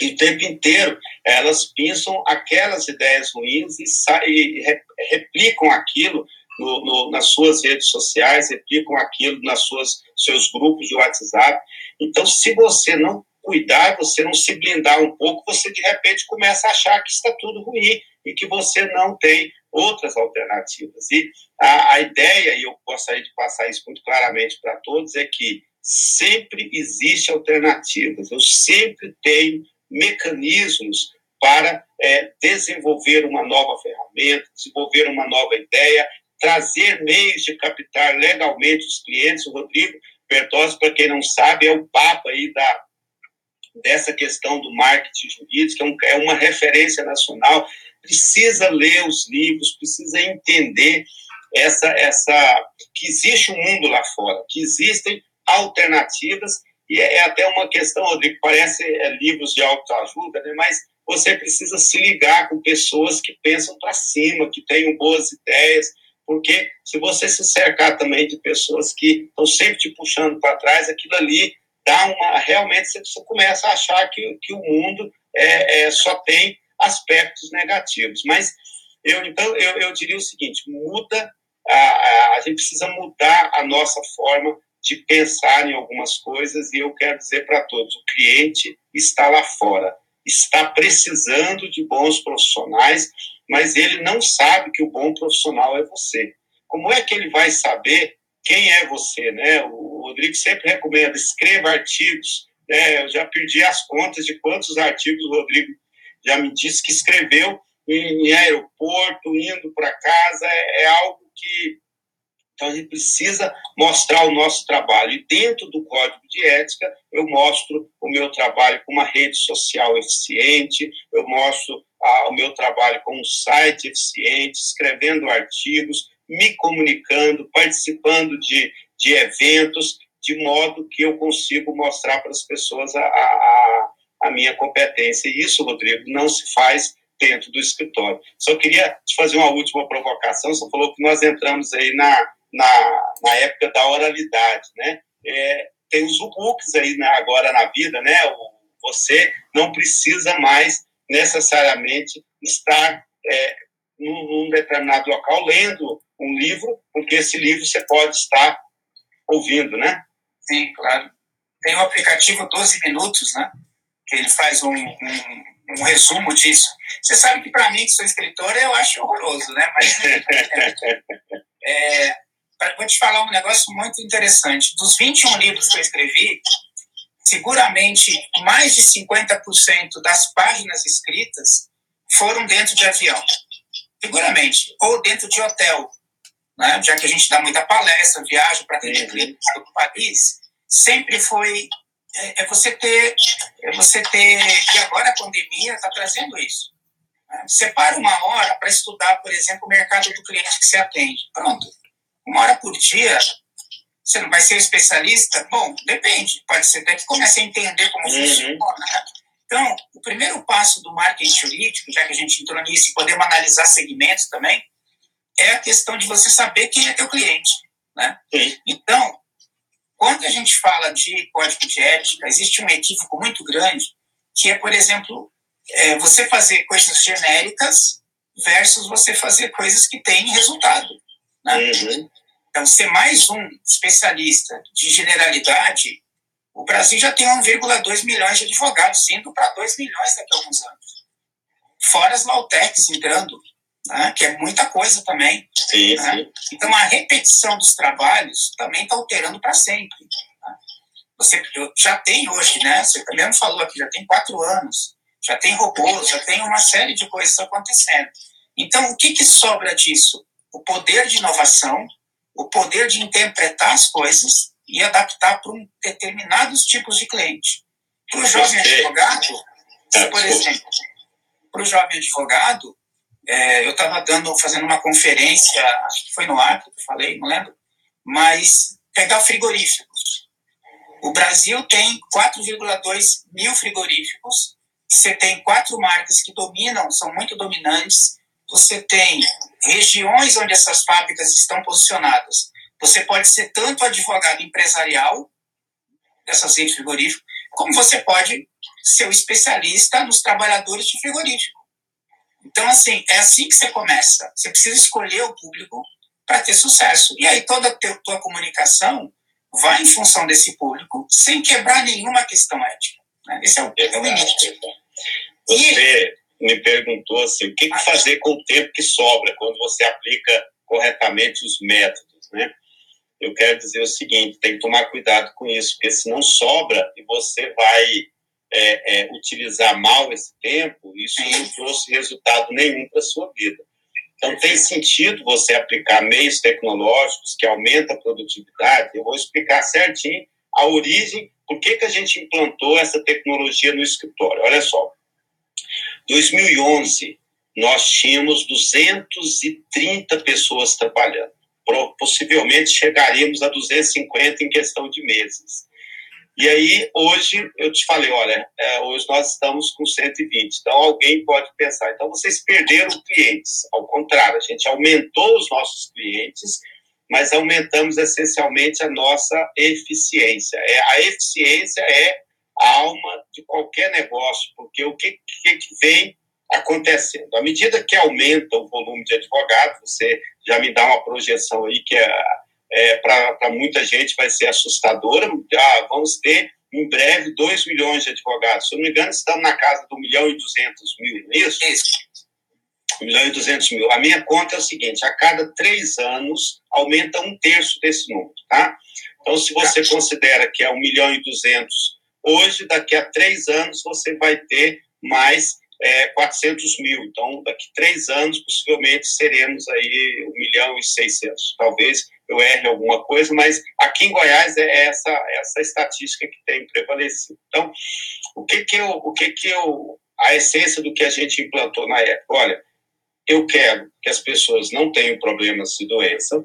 E o tempo inteiro elas pensam aquelas ideias ruins e, e replicam aquilo no, no, nas suas redes sociais, replicam aquilo nas suas seus grupos de WhatsApp. Então, se você não cuidar, você não se blindar um pouco, você de repente começa a achar que está tudo ruim e que você não tem outras alternativas. E a, a ideia, e eu gostaria de passar isso muito claramente para todos, é que sempre existe alternativas. Eu sempre tenho mecanismos para é, desenvolver uma nova ferramenta, desenvolver uma nova ideia, trazer meios de captar legalmente os clientes. O Rodrigo Bertozzi, para quem não sabe, é o papa aí da, dessa questão do marketing jurídico, é, um, é uma referência nacional. Precisa ler os livros, precisa entender essa, essa que existe um mundo lá fora, que existem alternativas e é, é até uma questão, Rodrigo, parece é, livros de autoajuda, né? mas você precisa se ligar com pessoas que pensam para cima, que tenham boas ideias, porque se você se cercar também de pessoas que estão sempre te puxando para trás, aquilo ali dá uma. Realmente você começa a achar que, que o mundo é, é só tem aspectos negativos. Mas eu, então, eu, eu diria o seguinte: muda, a, a, a gente precisa mudar a nossa forma de pensar em algumas coisas, e eu quero dizer para todos: o cliente está lá fora, está precisando de bons profissionais, mas ele não sabe que o bom profissional é você. Como é que ele vai saber quem é você? Né? O Rodrigo sempre recomenda: escreva artigos. Né? Eu já perdi as contas de quantos artigos o Rodrigo já me disse que escreveu em, aeroporto, indo para casa. É, é algo que então, a gente precisa mostrar o nosso trabalho. E dentro do código de ética, eu mostro o meu trabalho com uma rede social eficiente, eu mostro ah, o meu trabalho com um site eficiente, escrevendo artigos, me comunicando, participando de, de eventos, de modo que eu consigo mostrar para as pessoas a, a, a minha competência. E isso, Rodrigo, não se faz dentro do escritório. Só queria te fazer uma última provocação. Você falou que nós entramos aí na, na, na época da oralidade, né? É, tem os books aí né, agora na vida, né? Você não precisa mais necessariamente estar é, num, num determinado local lendo um livro, porque esse livro você pode estar ouvindo, né? Sim, claro. Tem o um aplicativo 12 Minutos, né? Que ele faz um, um, um resumo disso. Você sabe que para mim, que sou escritor, eu acho horroroso, né? Mas é, vou te falar um negócio muito interessante. Dos 21 livros que eu escrevi, seguramente mais de 50% das páginas escritas foram dentro de avião. Seguramente. Ou dentro de hotel. né, já que a gente dá muita palestra, viaja para atender cliente do país, sempre foi é, é, você ter, é você ter, e agora a pandemia está trazendo isso. Né? Separa uma hora para estudar, por exemplo, o mercado do cliente que você atende. Pronto. Uma hora por dia, você não vai ser especialista? Bom, depende. Pode ser até que comece a entender como uhum. funciona. Né? Então, o primeiro passo do marketing jurídico, já que a gente entrou nisso e podemos analisar segmentos também, é a questão de você saber quem é teu cliente. Né? Então, quando a gente fala de código de ética, existe um equívoco muito grande, que é, por exemplo, é, você fazer coisas genéricas versus você fazer coisas que têm resultado. Né? Uhum. Então, ser mais um especialista de generalidade, o Brasil já tem 1,2 milhões de advogados, indo para 2 milhões daqui a alguns anos. Fora as Lautechs entrando, né, que é muita coisa também. Sim, né? sim. Então, a repetição dos trabalhos também está alterando para sempre. Né? Você já tem hoje, né? Você mesmo falou aqui, já tem quatro anos, já tem robôs, já tem uma série de coisas acontecendo. Então, o que, que sobra disso? O poder de inovação, o poder de interpretar as coisas e adaptar para um determinados tipos de cliente. Para o jovem advogado, é, por exemplo, para o jovem advogado, é, eu estava dando, fazendo uma conferência, acho que foi no Acre que eu falei, não lembro, mas pegar frigoríficos. O Brasil tem 4,2 mil frigoríficos, você tem quatro marcas que dominam, são muito dominantes, você tem regiões onde essas fábricas estão posicionadas. Você pode ser tanto advogado empresarial dessas redes frigoríficas, como você pode ser o especialista nos trabalhadores de frigorífico. Então, assim, é assim que você começa. Você precisa escolher o público para ter sucesso. E aí toda a tua comunicação vai em função desse público, sem quebrar nenhuma questão ética. Né? Esse é o, é o início. Você. Me perguntou assim, o que, fazer com o tempo que sobra quando você aplica corretamente os métodos, né? Eu quero dizer o seguinte, tem que tomar cuidado com isso, porque se não sobra e você vai é, é, utilizar mal esse tempo, isso não trouxe resultado nenhum para a sua vida. Então, tem sentido você aplicar meios tecnológicos que aumentam a produtividade. Eu vou explicar certinho a origem, por que, que a gente implantou essa tecnologia no escritório. Olha só, 2011, nós tínhamos 230 pessoas trabalhando. Possivelmente chegaríamos a 250 em questão de meses. E aí, hoje, eu te falei, olha, é, hoje nós estamos com 120. Então, alguém pode pensar, então vocês perderam clientes. Ao contrário, a gente aumentou os nossos clientes, mas aumentamos essencialmente a nossa eficiência. É, a eficiência é alma de qualquer negócio, porque o que, que, que vem acontecendo? À medida que aumenta o volume de advogados, você já me dá uma projeção aí que é é, para muita gente vai ser assustadora. Ah, vamos ter em breve 2 milhões de advogados. Se eu não me engano, estamos na casa do 1 milhão e 200 mil, não é isso? Isso. 1 milhão e 200 mil. A minha conta é o seguinte: a cada três anos aumenta um terço desse número, tá? Então, se você considera que é 1 milhão e 200 hoje, daqui a três anos você vai ter mais é, 400 mil. Então, daqui a três anos, possivelmente, seremos aí 1 milhão e 600. Talvez eu erre alguma coisa, mas aqui em Goiás é essa, essa estatística que tem prevalecido. Então, o que que eu, o que que eu, a essência do que a gente implantou na época? Olha, eu quero que as pessoas não tenham problemas de doença,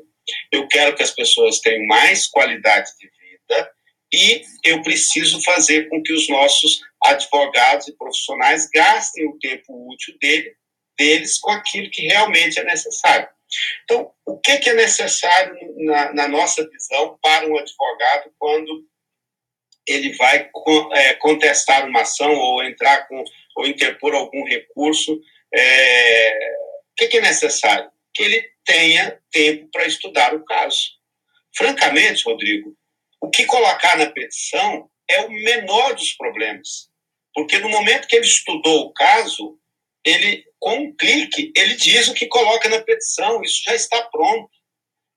eu quero que as pessoas tenham mais qualidade de vida e eu preciso fazer com que os nossos advogados e profissionais gastem o tempo útil dele, deles com aquilo que realmente é necessário. Então, o que, é necessário na, na, nossa visão para um advogado quando ele vai é, contestar uma ação ou entrar com ou interpor algum recurso? É, o que é necessário? Que ele tenha tempo para estudar o caso. Francamente, Rodrigo, o que colocar na petição é o menor dos problemas. Porque no momento que ele estudou o caso, ele com um clique, ele diz o que coloca na petição, isso já está pronto.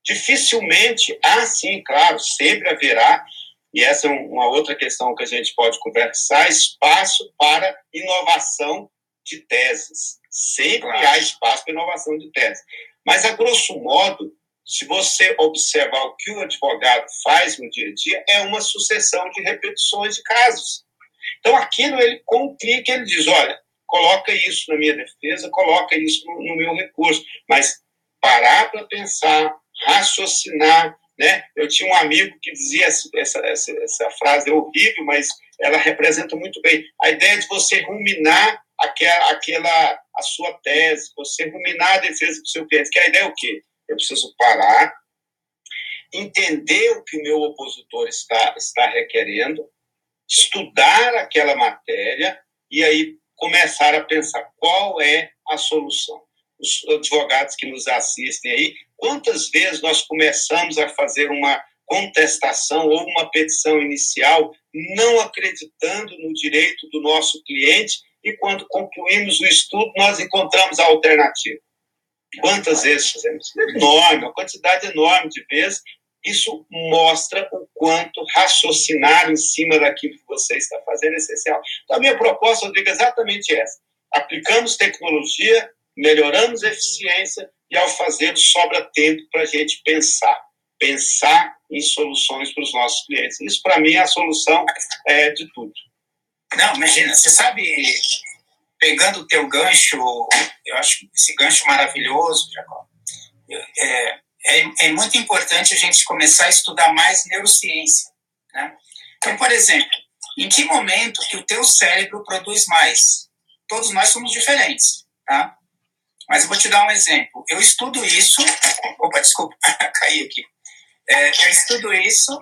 Dificilmente, ah, sim, claro, sempre haverá, e essa é uma outra questão que a gente pode conversar, espaço para inovação de teses. Sempre claro. há espaço para inovação de teses. Mas, a grosso modo, se você observar o que o advogado faz no dia a dia, é uma sucessão de repetições de casos. Então, aquilo ele complica, ele diz: olha, coloca isso na minha defesa, coloca isso no, no meu recurso. Mas parar para pensar, raciocinar. Né? Eu tinha um amigo que dizia essa, essa, essa frase é horrível, mas ela representa muito bem a ideia de você ruminar aquela, aquela a sua tese, você ruminar a defesa do seu cliente. Que a ideia é o quê? Eu preciso parar, entender o que o meu opositor está, está requerendo, estudar aquela matéria e aí começar a pensar qual é a solução. Os advogados que nos assistem aí, quantas vezes nós começamos a fazer uma contestação ou uma petição inicial não acreditando no direito do nosso cliente e quando concluímos o estudo nós encontramos a alternativa. Quantas vezes fazemos? Enorme, uma quantidade enorme de vezes. Isso mostra o quanto raciocinar em cima daquilo que você está fazendo é essencial. Então, a minha proposta, Rodrigo, é exatamente essa. Aplicamos tecnologia, melhoramos eficiência e, ao fazer, sobra tempo para a gente pensar. Pensar em soluções para os nossos clientes. Isso, para mim, é a solução é, de tudo. Não, imagina, você sabe pegando o teu gancho, eu acho esse gancho maravilhoso, Jacob, é, é, é, muito importante a gente começar a estudar mais neurociência. Né? Então, por exemplo, em que momento que o teu cérebro produz mais? Todos nós somos diferentes, tá? Mas eu vou te dar um exemplo. Eu estudo isso... Opa, desculpa, caí aqui. É, eu estudo isso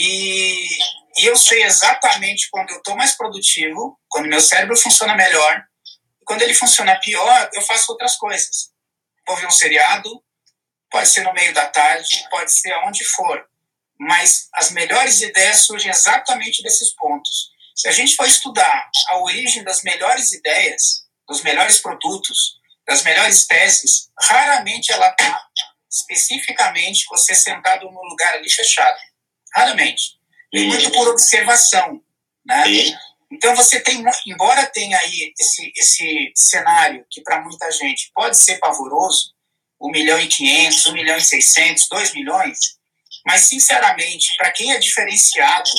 e, e eu sei exatamente quando eu estou mais produtivo, quando meu cérebro funciona melhor. Quando ele funciona pior, eu faço outras coisas. Vou ver um seriado, pode ser no meio da tarde, pode ser aonde for. Mas as melhores ideias surgem exatamente desses pontos. Se a gente for estudar a origem das melhores ideias, dos melhores produtos, das melhores teses, raramente ela está especificamente você sentado num lugar ali fechado. Raramente. E muito por observação. Né? Então você tem, embora tenha aí esse, esse cenário que para muita gente pode ser pavoroso, 1 milhão e 500, 1 milhão e 600, 2 milhões, mas sinceramente, para quem é diferenciado,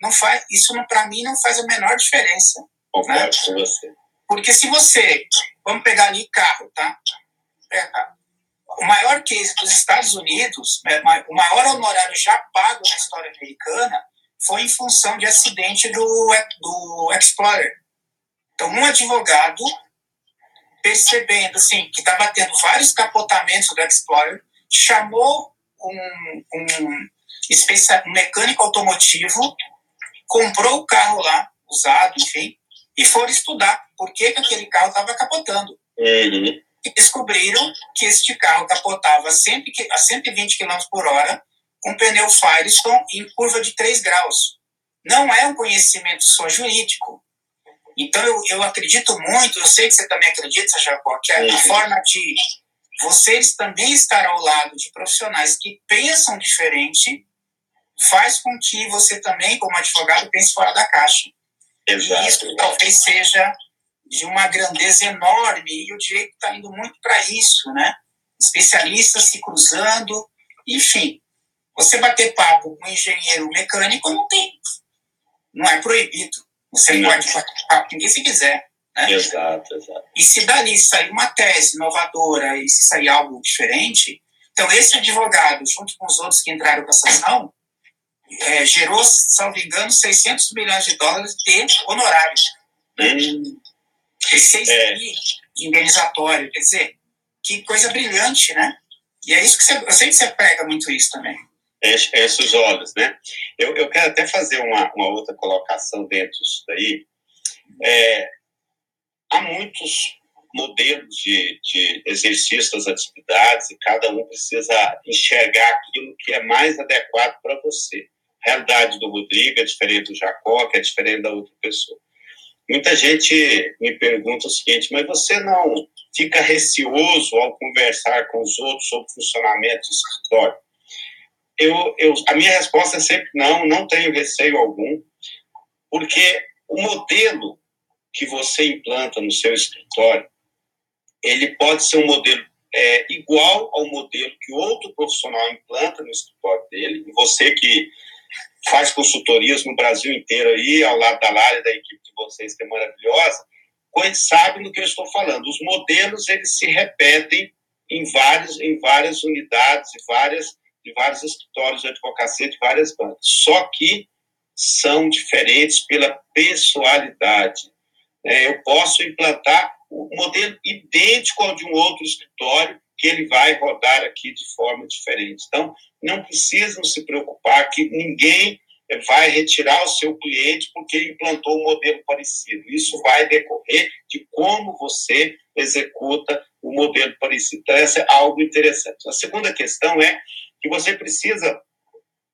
não faz, isso para mim não faz a menor diferença. Concordo né? com você. Porque se você, vamos pegar ali carro, tá? É, o maior case dos Estados Unidos, né, o maior honorário já pago na história americana, foi em função de acidente do, do Explorer. Então, um advogado, percebendo assim, que estava tendo vários capotamentos do Explorer, chamou um, um, um mecânico automotivo, comprou o carro lá, usado, enfim, e foram estudar por que, que aquele carro estava capotando. Uhum e descobriram que este carro capotava a 120 km por hora com pneu Firestone em curva de 3 graus. Não é um conhecimento só jurídico. Então, eu, eu acredito muito, eu sei que você também acredita, Jacó, que a, a forma de vocês também estar ao lado de profissionais que pensam diferente faz com que você também, como advogado, pense fora da caixa. Exato. E isso talvez seja de uma grandeza enorme e o direito está indo muito para isso, né? Especialistas se cruzando, enfim. Você bater papo com um engenheiro mecânico não tem, não é proibido. Você não. pode bater papo com quem se quiser. Né? Exato, exato. E se dali sair uma tese inovadora e se sair algo diferente, então esse advogado, junto com os outros que entraram com essa ação, é, gerou, salvo engano, 600 milhões de dólares de honorários. Hum. 6 é. de indenizatório. Quer dizer, que coisa brilhante, né? E é isso que você, eu sei que você prega muito isso também. Enche os olhos, né? Eu, eu quero até fazer uma, uma outra colocação dentro disso daí. É, há muitos modelos de, de exercício das atividades e cada um precisa enxergar aquilo que é mais adequado para você. A realidade do Rodrigo é diferente do Jacó, que é diferente da outra pessoa. Muita gente me pergunta o seguinte, mas você não fica receoso ao conversar com os outros sobre o funcionamento do escritório? Eu, eu, a minha resposta é sempre não, não tenho receio algum, porque o modelo que você implanta no seu escritório, ele pode ser um modelo é, igual ao modelo que outro profissional implanta no escritório dele, e você que faz consultorias no Brasil inteiro aí, ao lado da Lara da equipe de vocês, que é maravilhosa, sabe do que eu estou falando. Os modelos, eles se repetem em, vários, em várias unidades, e várias, de vários escritórios de advocacia, de várias bancas. Só que são diferentes pela pessoalidade. É, eu posso implantar um modelo idêntico ao de um outro escritório, que ele vai rodar aqui de forma diferente. Então, não precisam se preocupar que ninguém vai retirar o seu cliente porque implantou um modelo parecido. Isso vai decorrer de como você executa o modelo parecido. Então, essa é algo interessante. A segunda questão é que você precisa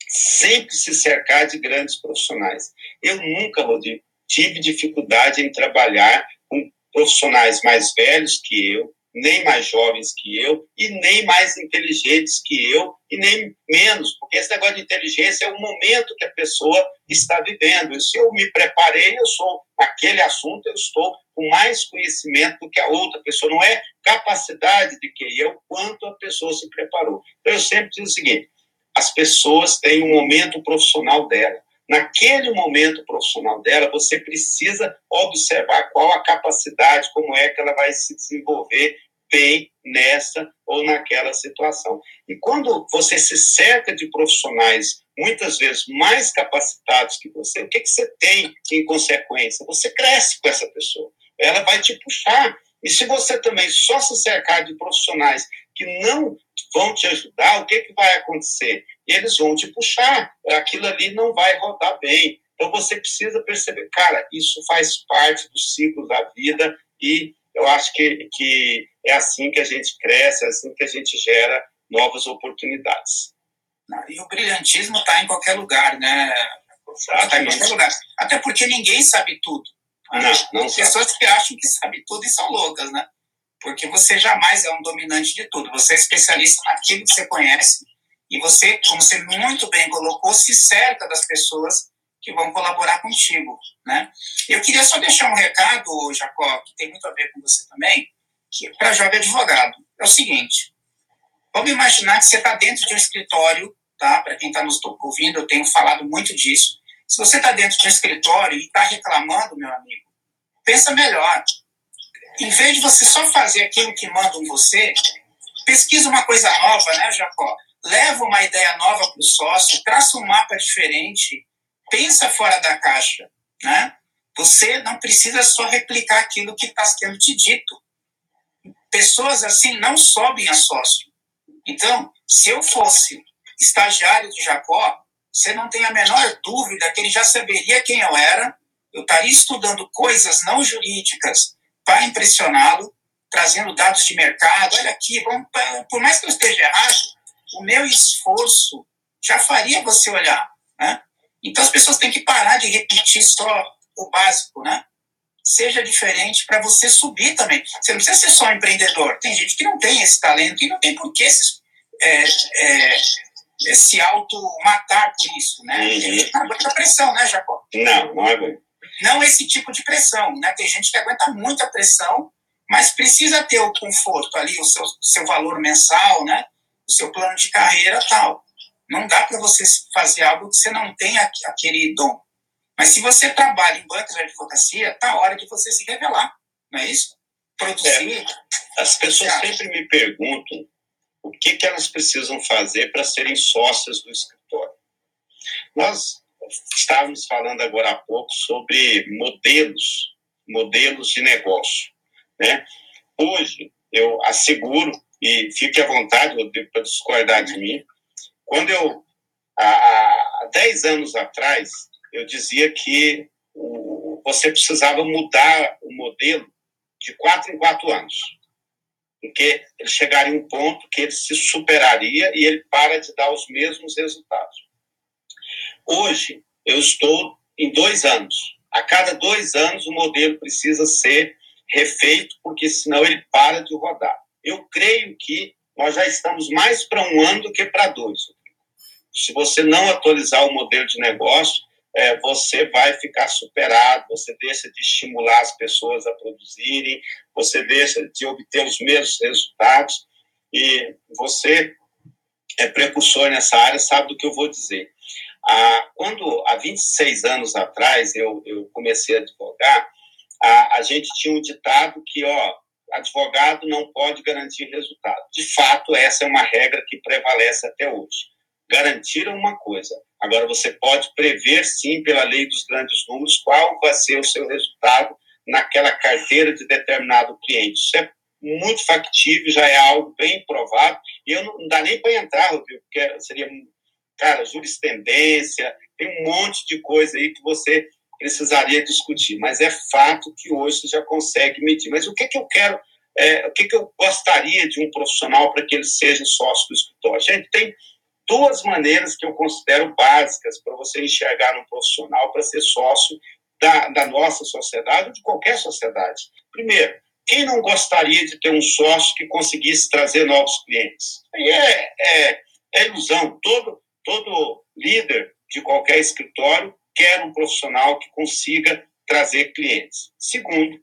sempre se cercar de grandes profissionais. Eu nunca, Rodrigo, tive dificuldade em trabalhar com profissionais mais velhos que eu, nem mais jovens que eu, e nem mais inteligentes que eu, e nem menos, porque esse negócio de inteligência é o momento que a pessoa está vivendo. E se eu me preparei, eu sou, naquele assunto, eu estou com mais conhecimento do que a outra pessoa. Não é capacidade de que é o quanto a pessoa se preparou. Então, eu sempre digo o seguinte: as pessoas têm um momento profissional dela naquele momento profissional dela, você precisa observar qual a capacidade, como é que ela vai se desenvolver bem nessa ou naquela situação. E quando você se cerca de profissionais muitas vezes mais capacitados que você, o que, que você tem em consequência? Você cresce com essa pessoa. Ela vai te puxar. E se você também só se cercar de profissionais que não vão te ajudar, o que, que vai acontecer? Eles vão te puxar, aquilo ali não vai rodar bem. Então você precisa perceber, cara, isso faz parte do ciclo da vida e eu acho que, que é assim que a gente cresce, é assim que a gente gera novas oportunidades. E o brilhantismo está em qualquer lugar, né? Está em qualquer lugar. Até porque ninguém sabe tudo. Não, não Tem pessoas que acham que sabem tudo e são loucas, né? Porque você jamais é um dominante de tudo. Você é especialista naquilo que você conhece e você, como você muito bem colocou, se cerca das pessoas que vão colaborar contigo, né? Eu queria só deixar um recado, Jacó, que tem muito a ver com você também, para jovem advogado. É o seguinte: vamos imaginar que você está dentro de um escritório, tá? Para quem está nos ouvindo, eu tenho falado muito disso. Se você está dentro de um escritório e está reclamando, meu amigo, pensa melhor. Em vez de você só fazer aquilo que mandam você, pesquisa uma coisa nova, né, Jacó? Leva uma ideia nova para o sócio, traça um mapa diferente, pensa fora da caixa, né? Você não precisa só replicar aquilo que está sendo te dito. Pessoas assim não sobem a sócio. Então, se eu fosse estagiário de Jacó, você não tem a menor dúvida que ele já saberia quem eu era, eu estaria estudando coisas não jurídicas para impressioná-lo, trazendo dados de mercado. Olha aqui, vamos, por mais que eu esteja errado, o meu esforço já faria você olhar. Né? Então as pessoas têm que parar de repetir só o básico, né? Seja diferente para você subir também. Você não precisa ser só um empreendedor. Tem gente que não tem esse talento e não tem por que se, é, é, é, se auto-matar por isso, né? Uhum. Tem gente que não aguenta pressão, né, Jacó? Não, não aguenta. Não esse tipo de pressão, né? Tem gente que aguenta muita pressão, mas precisa ter o conforto ali, o seu, seu valor mensal, né? O seu plano de carreira tal. Não dá para você fazer algo que você não tem aquele dom. Mas se você trabalha em bancos de advocacia, tá hora de você se revelar, não é isso? Produzir. É. As pessoas sempre me perguntam o que, que elas precisam fazer para serem sócias do escritório. Nós estávamos falando agora há pouco sobre modelos, modelos de negócio. Né? Hoje, eu asseguro, e fique à vontade para discordar de mim, quando eu, há, há 10 anos atrás, eu dizia que você precisava mudar o modelo de quatro em quatro anos. Porque ele chegaria um ponto que ele se superaria e ele para de dar os mesmos resultados. Hoje, eu estou em dois anos. A cada dois anos, o modelo precisa ser refeito, porque senão ele para de rodar. Eu creio que nós já estamos mais para um ano do que para dois. Se você não atualizar o modelo de negócio, é, você vai ficar superado, você deixa de estimular as pessoas a produzirem, você deixa de obter os mesmos resultados. e você é precursor nessa área, sabe do que eu vou dizer. Ah, quando, há 26 anos atrás, eu, eu comecei a advogar, a, a gente tinha um ditado que, ó, advogado não pode garantir resultado. De fato, essa é uma regra que prevalece até hoje. Garantir é uma coisa. Agora, você pode prever, sim, pela lei dos grandes números, qual vai ser o seu resultado naquela carteira de determinado cliente. Isso é muito factível, já é algo bem provado. E eu não, não dá nem para entrar, Rodrigo, porque seria, cara, jurisprudência, tem um monte de coisa aí que você precisaria discutir. Mas é fato que hoje você já consegue medir. Mas o que, que eu quero, é, o que, que eu gostaria de um profissional para que ele seja sócio do escritório? A gente tem duas maneiras que eu considero básicas para você enxergar um profissional para ser sócio da, da nossa sociedade ou de qualquer sociedade. Primeiro, quem não gostaria de ter um sócio que conseguisse trazer novos clientes? É, é, é ilusão. Todo, todo líder de qualquer escritório quer um profissional que consiga trazer clientes. Segundo,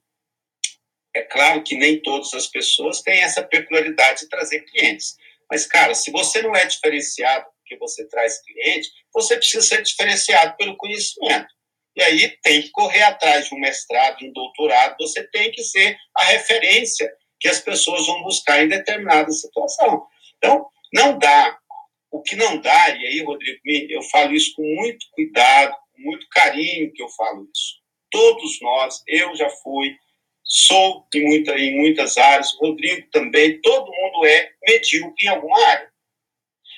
é claro que nem todas as pessoas têm essa peculiaridade de trazer clientes. Mas, cara, se você não é diferenciado porque você traz cliente, você precisa ser diferenciado pelo conhecimento. E aí tem que correr atrás de um mestrado, de um doutorado, você tem que ser a referência que as pessoas vão buscar em determinada situação. Então, não dá. O que não dá, e aí, Rodrigo, eu falo isso com muito cuidado, com muito carinho que eu falo isso. Todos nós, eu já fui, sou em, muita, em muitas áreas, Rodrigo também, todo mundo é medíocre em alguma área.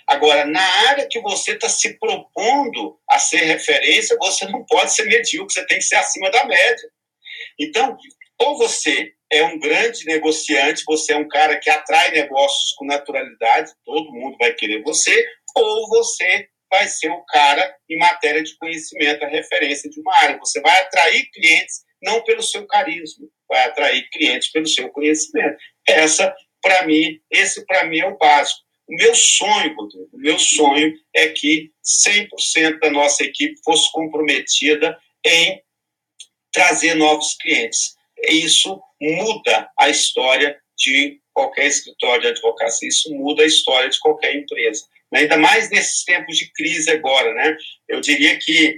Agora, na área que você está se propondo a ser referência, você não pode ser medíocre, você tem que ser acima da média. Então, ou você é um grande negociante, você é um cara que atrai negócios com naturalidade, todo mundo vai querer você, ou você vai ser o cara em matéria de conhecimento, a referência de uma área. Você vai atrair clientes não pelo seu carisma, vai atrair clientes pelo seu conhecimento. Essa, para mim, esse para mim é o básico. O meu sonho, o meu sonho é que 100% da nossa equipe fosse comprometida em trazer novos clientes. Isso muda a história de qualquer escritório de advocacia, isso muda a história de qualquer empresa. Ainda mais nesses tempos de crise agora, né? Eu diria que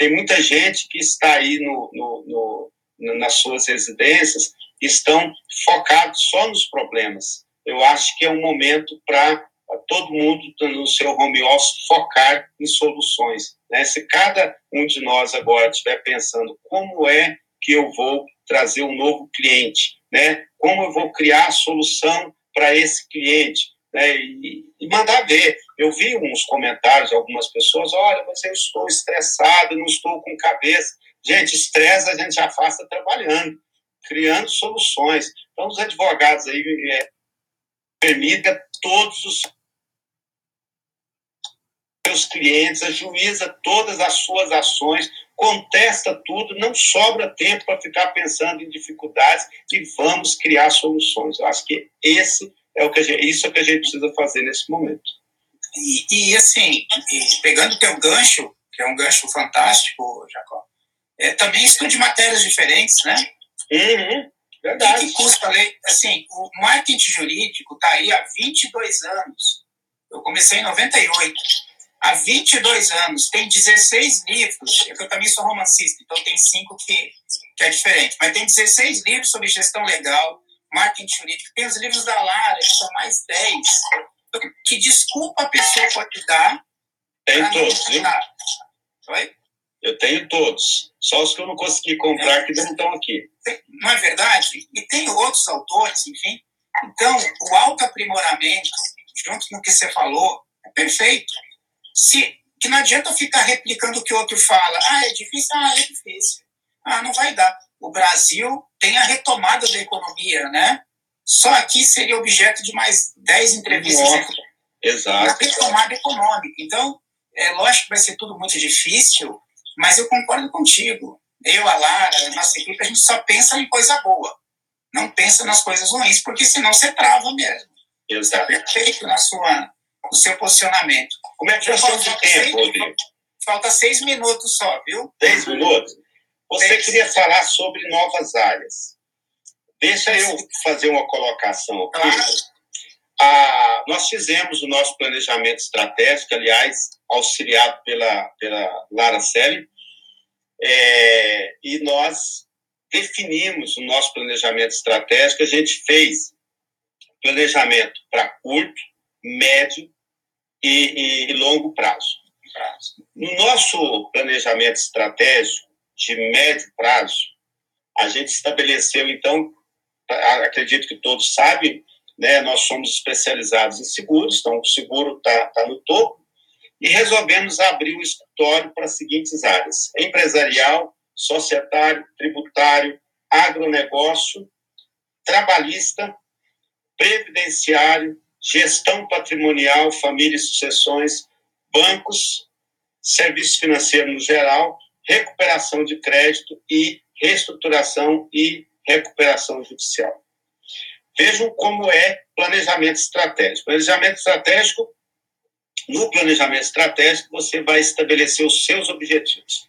tem muita gente que está aí no, no, no, nas suas residências, estão focados só nos problemas. Eu acho que é um momento para todo mundo no seu home office focar em soluções. Né? Se cada um de nós agora estiver pensando como é que eu vou trazer um novo cliente, né? como eu vou criar a solução para esse cliente, né? e, e, mandar ver. Eu vi uns comentários de algumas pessoas, olha, mas eu estou estressado, não estou com cabeça. Gente, estresse a gente faça trabalhando, criando soluções. Então, os advogados aí é, permita todos os seus clientes, ajuiza todas as suas ações, contesta tudo, não sobra tempo para ficar pensando em dificuldades e vamos criar soluções. Eu acho que esse é o que gente, isso é o que a gente precisa fazer nesse momento. E, e assim, e pegando o teu gancho, que é um gancho fantástico, Jacó, é, também estude matérias diferentes, né? Uhum, verdade. O que custa ler? Assim, o marketing jurídico está aí há 22 anos. Eu comecei em 98 há 22 anos, tem 16 livros, eu também sou romancista, então tem cinco que, que é diferente, mas tem 16 livros sobre gestão legal, marketing jurídico, tem os livros da Lara, que são mais 10. Que desculpa a pessoa pode dar? Tem todos, viu? Oi? Eu tenho todos, só os que eu não consegui comprar é. que não estão aqui. Não é verdade? E tem outros autores, enfim. Então, o autoaprimoramento, junto com o que você falou, é perfeito se, que não adianta ficar replicando o que o outro fala. Ah, é difícil? Ah, é difícil. Ah, não vai dar. O Brasil tem a retomada da economia, né? Só aqui seria objeto de mais 10 entrevistas. Nossa, exato. A retomada econômica. Então, é lógico que vai ser tudo muito difícil, mas eu concordo contigo. Eu, a Lara, a nossa equipe, a gente só pensa em coisa boa. Não pensa nas coisas ruins, porque senão você trava mesmo. Exato. Você é perfeito na sua, o seu posicionamento. Como é que já estamos de tempo, Rodrigo? Falta seis minutos só, viu? Seis minutos? Você seis. queria falar sobre novas áreas. Deixa eu fazer uma colocação aqui. Claro. a, nós fizemos o nosso planejamento estratégico, aliás, auxiliado pela, pela Lara Selle, é, e nós definimos o nosso planejamento estratégico, a gente fez planejamento para curto, médio e, e, longo prazo. No nosso planejamento estratégico de médio prazo, a gente estabeleceu, então, acredito que todos sabem, né, nós somos especializados em seguros, então o seguro está tá no topo, e resolvemos abrir o escritório para as seguintes áreas: empresarial, societário, tributário, agronegócio, trabalhista, previdenciário, gestão patrimonial, família e sucessões, bancos, serviço financeiro no geral, recuperação de crédito e reestruturação e recuperação judicial. Vejam como é planejamento estratégico. Planejamento estratégico, no planejamento estratégico, você vai estabelecer os seus objetivos.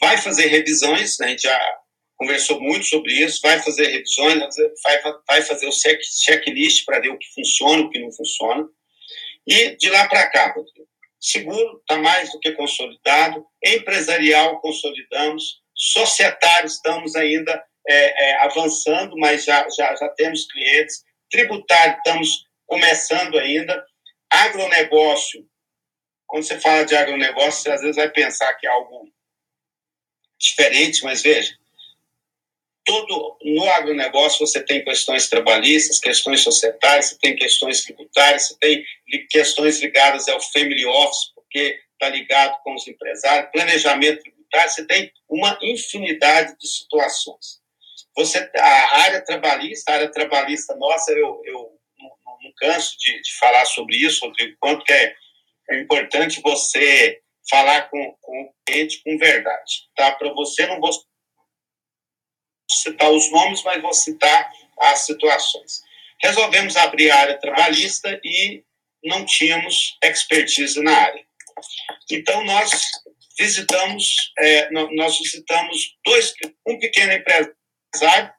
Vai fazer revisões, né, a gente já conversou muito sobre isso, vai fazer revisões, vai, vai fazer o checklist para ver o que funciona, o que não funciona. E de lá para cá, Rodrigo, seguro está mais do que consolidado, empresarial consolidamos, societário estamos ainda é, é, avançando, mas já, já, já temos clientes. Tributário, estamos começando ainda. Agronegócio, quando você fala de agronegócio, você às vezes vai pensar que é algo diferente, mas veja, todo no agronegócio você tem questões trabalhistas, questões societárias, você tem questões tributárias, você tem questões ligadas ao family office, porque está ligado com os empresários, planejamento tributário, você tem uma infinidade de situações. Você, a área trabalhista, a área trabalhista nossa, eu, eu não, canso de, de, falar sobre isso, Rodrigo, quanto que é, é importante você falar com, com o cliente com verdade, tá? Para você não vou citar os nomes, mas vou citar as situações. Resolvemos abrir a área trabalhista e não tínhamos expertise na área. Então, nós visitamos, é, nós visitamos dois, um pequeno empresário empresário,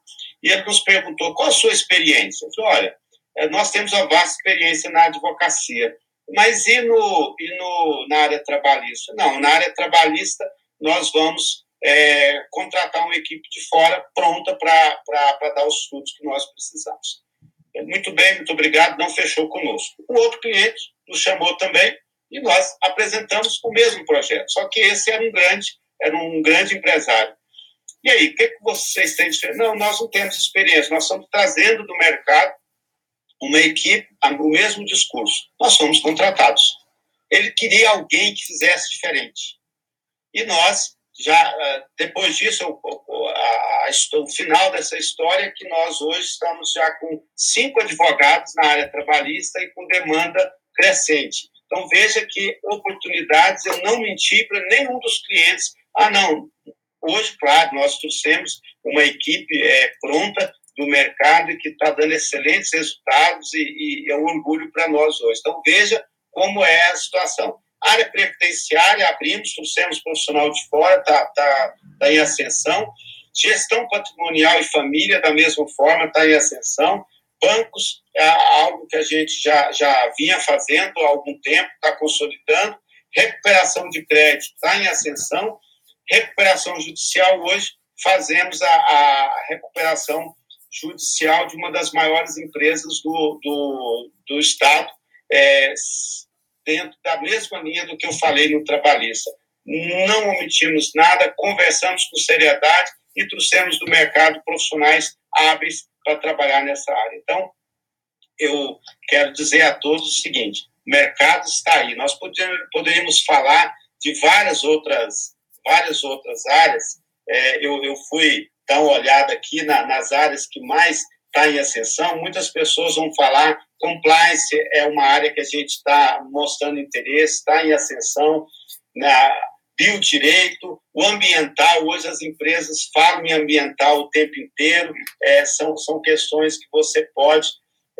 e ele nos perguntou qual a sua experiência. Eu falei, olha, é, nós temos uma vasta experiência na advocacia, mas e, no, e no, na área trabalhista? Não, na área trabalhista nós vamos é, contratar uma equipe de fora pronta para dar os frutos que nós precisamos. Muito bem, muito obrigado, não fechou conosco. O outro cliente nos chamou também e nós apresentamos o mesmo projeto, só que esse era um grande, era um grande empresário. E aí, o que, que vocês têm? Não, nós não temos experiência, nós estamos trazendo do mercado uma equipe, o mesmo discurso. Nós fomos contratados. Ele queria alguém que fizesse diferente. E nós, já ah, depois disso, o, a, a, o final dessa história é que nós hoje estamos já com cinco advogados na área trabalhista e com demanda crescente. Então veja que oportunidades, eu não menti para nenhum dos clientes. Ah, não, Hoje, claro, nós trouxemos uma equipe é, pronta do mercado e que está dando excelentes resultados e, e é um orgulho para nós hoje. Então, veja como é a situação. Área previdenciária, abrimos, trouxemos profissional de fora, está tá, tá em ascensão. Gestão patrimonial e família, da mesma forma, está em ascensão. Bancos, é algo que a gente já, já vinha fazendo há algum tempo, está consolidando. Recuperação de crédito está em ascensão recuperação judicial, hoje fazemos a, a recuperação judicial de uma das maiores empresas do, do, do Estado, é, dentro da mesma linha do que eu falei no trabalhista. Não omitimos nada, conversamos com seriedade e trouxemos do mercado profissionais hábeis para trabalhar nessa área. Então, eu quero dizer a todos o seguinte: o mercado está aí. Nós poderíamos falar de várias outras várias outras áreas. É, eu, eu fui dar uma olhada aqui na, nas áreas que mais está em ascensão. Muitas pessoas vão falar compliance é uma área que a gente está mostrando interesse, está em ascensão. Na biodireito, o ambiental, hoje as empresas falam em ambiental o tempo inteiro, é, são, são questões que você pode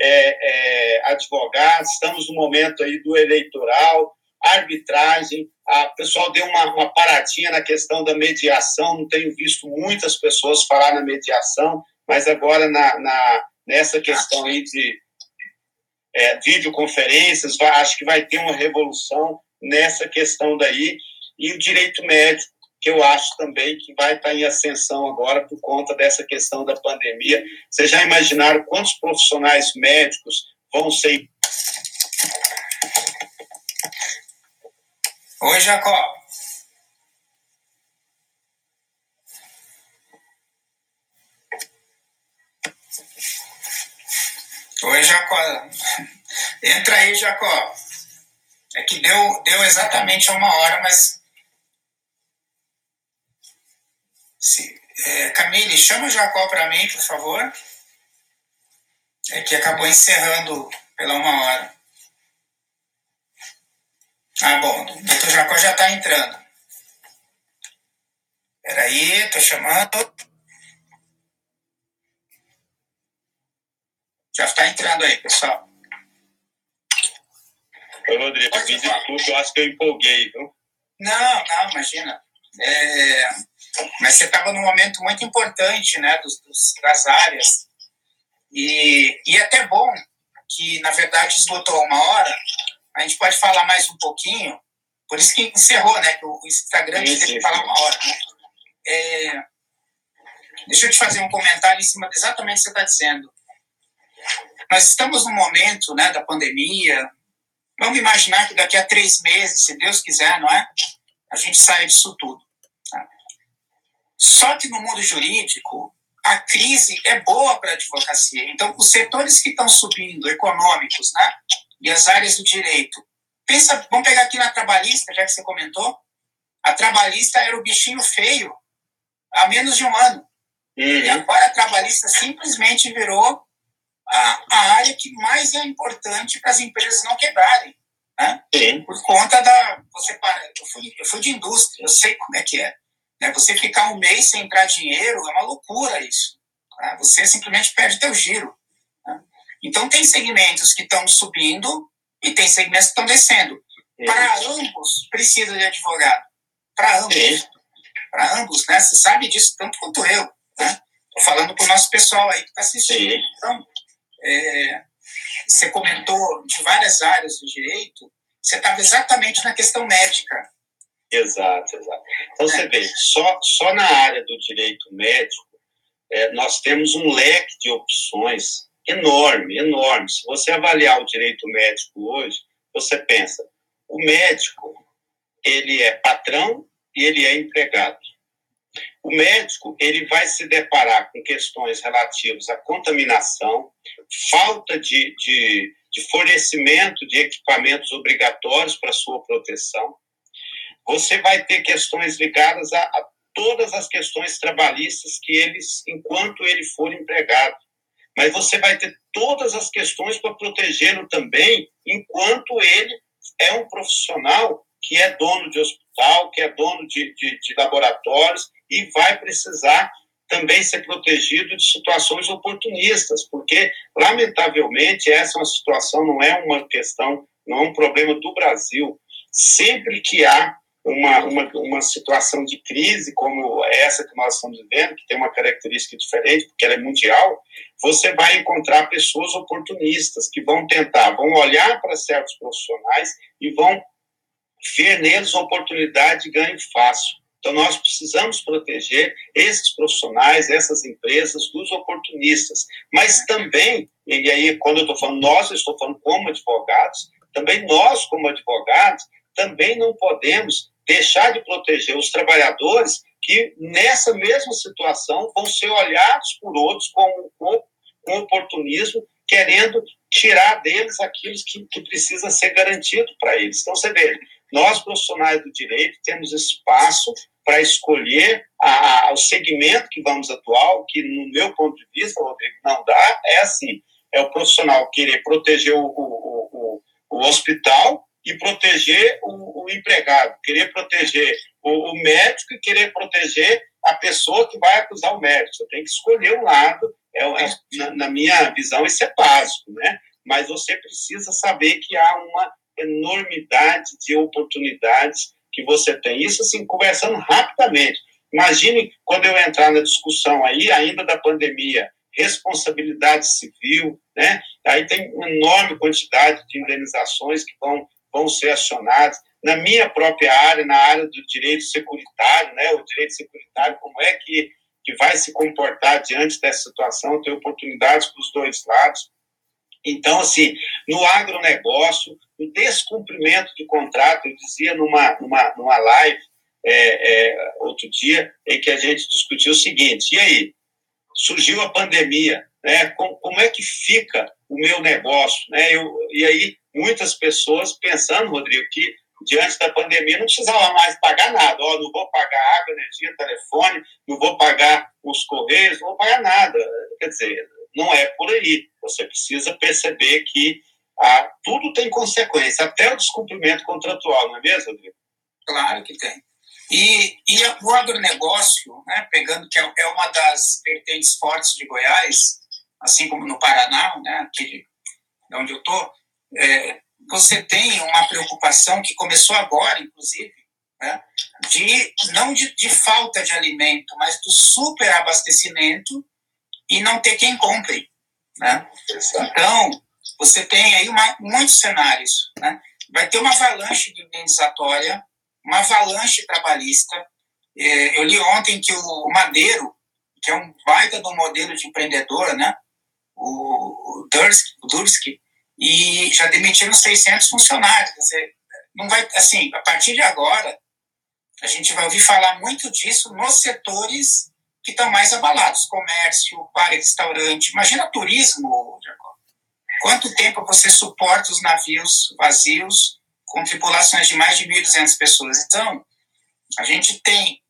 é, é, advogar. Estamos no momento aí do eleitoral, arbitragem, a pessoal deu uma, uma paradinha na questão da mediação, não tenho visto muitas pessoas falar na mediação, mas agora na, na nessa questão aí de é, videoconferências, vai, acho que vai ter uma revolução nessa questão daí, e o direito médico, que eu acho também que vai estar em ascensão agora por conta dessa questão da pandemia. Vocês já imaginaram quantos profissionais médicos vão ser. Oi, Jacó. Oi, Jacó. Entra aí, Jacó. É que deu, deu exatamente uma hora, mas. Se, é, Camille, chama o Jacó para mim, por favor. É que acabou encerrando pela uma hora. Ah, bom, o doutor Jacó já está entrando. Peraí, estou chamando. Já está entrando aí, pessoal. Oi, Rodrigo, Pode me desculpe, eu acho que eu empolguei, viu? Não, não, imagina. É, mas você estava num momento muito importante, né, dos, dos, das áreas. E, e é até bom que, na verdade, esgotou uma hora. A gente pode falar mais um pouquinho. Por isso que encerrou, né? Que o Instagram sim, teve que falar uma hora, né? É, deixa eu te fazer um comentário em cima de exatamente o que você está dizendo. Nós estamos no momento né, da pandemia. Vamos imaginar que daqui a três meses, se Deus quiser, não é? A gente sai disso tudo. Tá? Só que no mundo jurídico, a crise é boa para a advocacia. Então, os setores que estão subindo, econômicos, né? E as áreas do direito. Pensa, vamos pegar aqui na trabalhista, já que você comentou. A trabalhista era o bichinho feio há menos de um ano. Uhum. E agora a trabalhista simplesmente virou a, a área que mais é importante para as empresas não quebrarem. Né? Por conta da. Você, eu, fui, eu fui de indústria, eu sei como é que é. Né? Você ficar um mês sem entrar dinheiro é uma loucura isso. Né? Você simplesmente perde teu giro. Né? Então, tem segmentos que estão subindo e tem segmentos que estão descendo. Para ambos, precisa de advogado. Para ambos. Para ambos, né? Você sabe disso tanto quanto eu. Né? Estou falando para o nosso pessoal aí que está assistindo. Então, é, você comentou de várias áreas do direito, você estava exatamente na questão médica. Exato, exato. Então, é. você vê, só, só na área do direito médico, é, nós temos um leque de opções enorme, enorme. Se você avaliar o direito médico hoje, você pensa, o médico, ele é patrão e ele é empregado. O médico ele vai se deparar com questões relativas à contaminação, falta de, de, de fornecimento de equipamentos obrigatórios para sua proteção. Você vai ter questões ligadas a, a todas as questões trabalhistas que eles, enquanto ele for empregado. Mas você vai ter todas as questões para protegê-lo também, enquanto ele é um profissional que é dono de hospital, que é dono de, de, de laboratórios e vai precisar também ser protegido de situações oportunistas, porque, lamentavelmente, essa é uma situação, não é uma questão, não é um problema do Brasil. Sempre que há uma, uma, uma situação de crise como essa que nós estamos vivendo, que tem uma característica diferente, porque ela é mundial, você vai encontrar pessoas oportunistas que vão tentar, vão olhar para certos profissionais e vão ver neles oportunidade de ganho fácil. Então, nós precisamos proteger esses profissionais, essas empresas, dos oportunistas. Mas também, e aí, quando eu estou falando nós, eu estou falando como advogados, também nós, como advogados, também não podemos deixar de proteger os trabalhadores que, nessa mesma situação, vão ser olhados por outros com, com, com oportunismo, querendo tirar deles aquilo que, que precisa ser garantido para eles. Então, você vê, nós, profissionais do direito, temos espaço para escolher a, a, o segmento que vamos atuar, que, no meu ponto de vista, Rodrigo, não dá, é assim: é o profissional querer proteger o, o, o, o hospital e proteger o, o, empregado, querer proteger o, o, médico e querer proteger a pessoa que vai acusar o médico. Você tem que escolher um lado, é, é na, na, minha visão, isso é básico, né? Mas você precisa saber que há uma enormidade de oportunidades que você tem. Isso, assim, conversando rapidamente. Imagine quando eu entrar na discussão aí, ainda da pandemia, responsabilidade civil, né? Aí tem uma enorme quantidade de indenizações que vão, vão ser acionadas. Na minha própria área, na área do direito securitário, né? O direito securitário, como é que, que vai se comportar diante dessa situação, ter oportunidades para os dois lados. Então, assim, no agronegócio, o descumprimento de contrato, eu dizia numa, numa, numa live é, é, outro dia, em que a gente discutiu o seguinte: e aí? Surgiu a pandemia, né? Como, como é que fica o meu negócio? Né? Eu, e aí, muitas pessoas pensando, Rodrigo, que diante da pandemia não precisava mais pagar nada. Ó, não vou pagar água, energia, telefone, não vou pagar os correios, não vou pagar nada. Quer dizer, não é por aí. Você precisa perceber que ah, tudo tem consequência, até o descumprimento contratual, não é mesmo, Rodrigo? Claro que tem. E, e o agronegócio, né, pegando que é, é uma das vertentes fortes de Goiás, assim como no Paraná, né, aqui de onde eu estou, é, você tem uma preocupação que começou agora, inclusive, né, de não de, de, falta de alimento, mas do superabastecimento e não ter quem compre. Né? Então, você tem aí uma, muitos cenários. Né? Vai ter uma avalanche de indenizatória uma avalanche trabalhista. É, eu li ontem que o Madeiro, que é um baita do modelo de empreendedor, né? O Dursky, e já demitiram 600 funcionários. Quer dizer, não vai, assim, a partir de agora, a gente vai ouvir falar muito disso nos setores que estão mais abalados, comércio, bar e restaurante. Imagina turismo, Jacob. Quanto tempo você suporta os navios vazios com tripulações de mais de 1.200 pessoas. Então, a gente tem,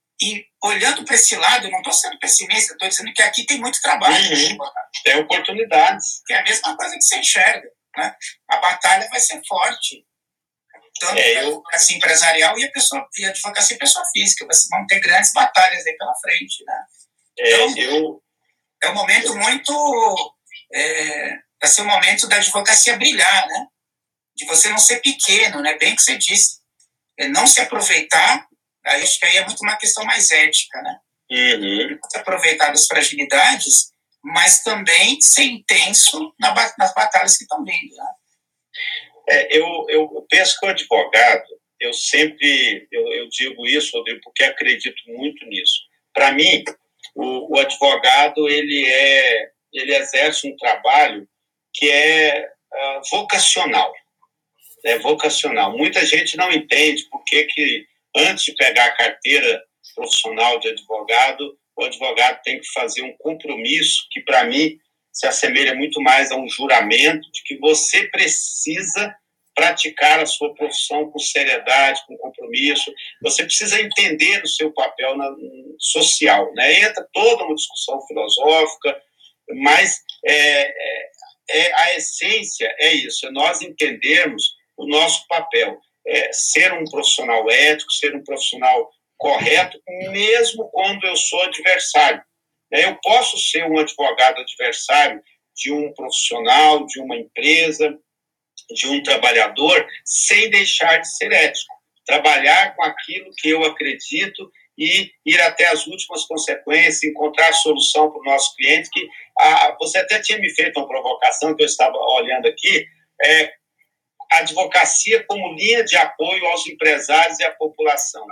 olhando para esse lado, eu não estou sendo pessimista, estou dizendo que aqui tem muito trabalho. Uhum. Tem oportunidades. Que é a mesma coisa que você enxerga. Né? A batalha vai ser forte. Tanto é, eu... a assim, empresarial e a, pessoa, e a advocacia pessoa física. Vocês vão ter grandes batalhas aí pela frente. Né? É, então, eu... é um momento muito. É, vai ser um momento da advocacia brilhar, né? de você não ser pequeno, né? Bem que você disse, é não se aproveitar. Aí acho que aí é muito uma questão mais ética, né? Uhum. Aproveitar das fragilidades, mas também ser intenso na, nas batalhas que estão vindo, né? É, eu, eu penso que o advogado, eu sempre eu, eu digo isso, Rodrigo, porque acredito muito nisso. Para mim, o, o, advogado ele é ele exerce um trabalho que é uh, vocacional é vocacional. Muita gente não entende por que, que antes de pegar a carteira profissional de advogado, o advogado tem que fazer um compromisso que, para mim, se assemelha muito mais a um juramento de que você precisa praticar a sua profissão com seriedade, com compromisso. Você precisa entender o seu papel na, social. Né? Entra toda uma discussão filosófica, mas é, é, é, a essência é isso, é nós entendermos o nosso papel é ser um profissional ético, ser um profissional correto, mesmo quando eu sou adversário. É, eu posso ser um advogado adversário de um profissional, de uma empresa, de um trabalhador, sem deixar de ser ético. Trabalhar com aquilo que eu acredito e ir até as últimas consequências, encontrar solução para o nosso cliente. Que ah, você até tinha me feito uma provocação que eu estava olhando aqui. É, a advocacia como linha de apoio aos empresários e à população.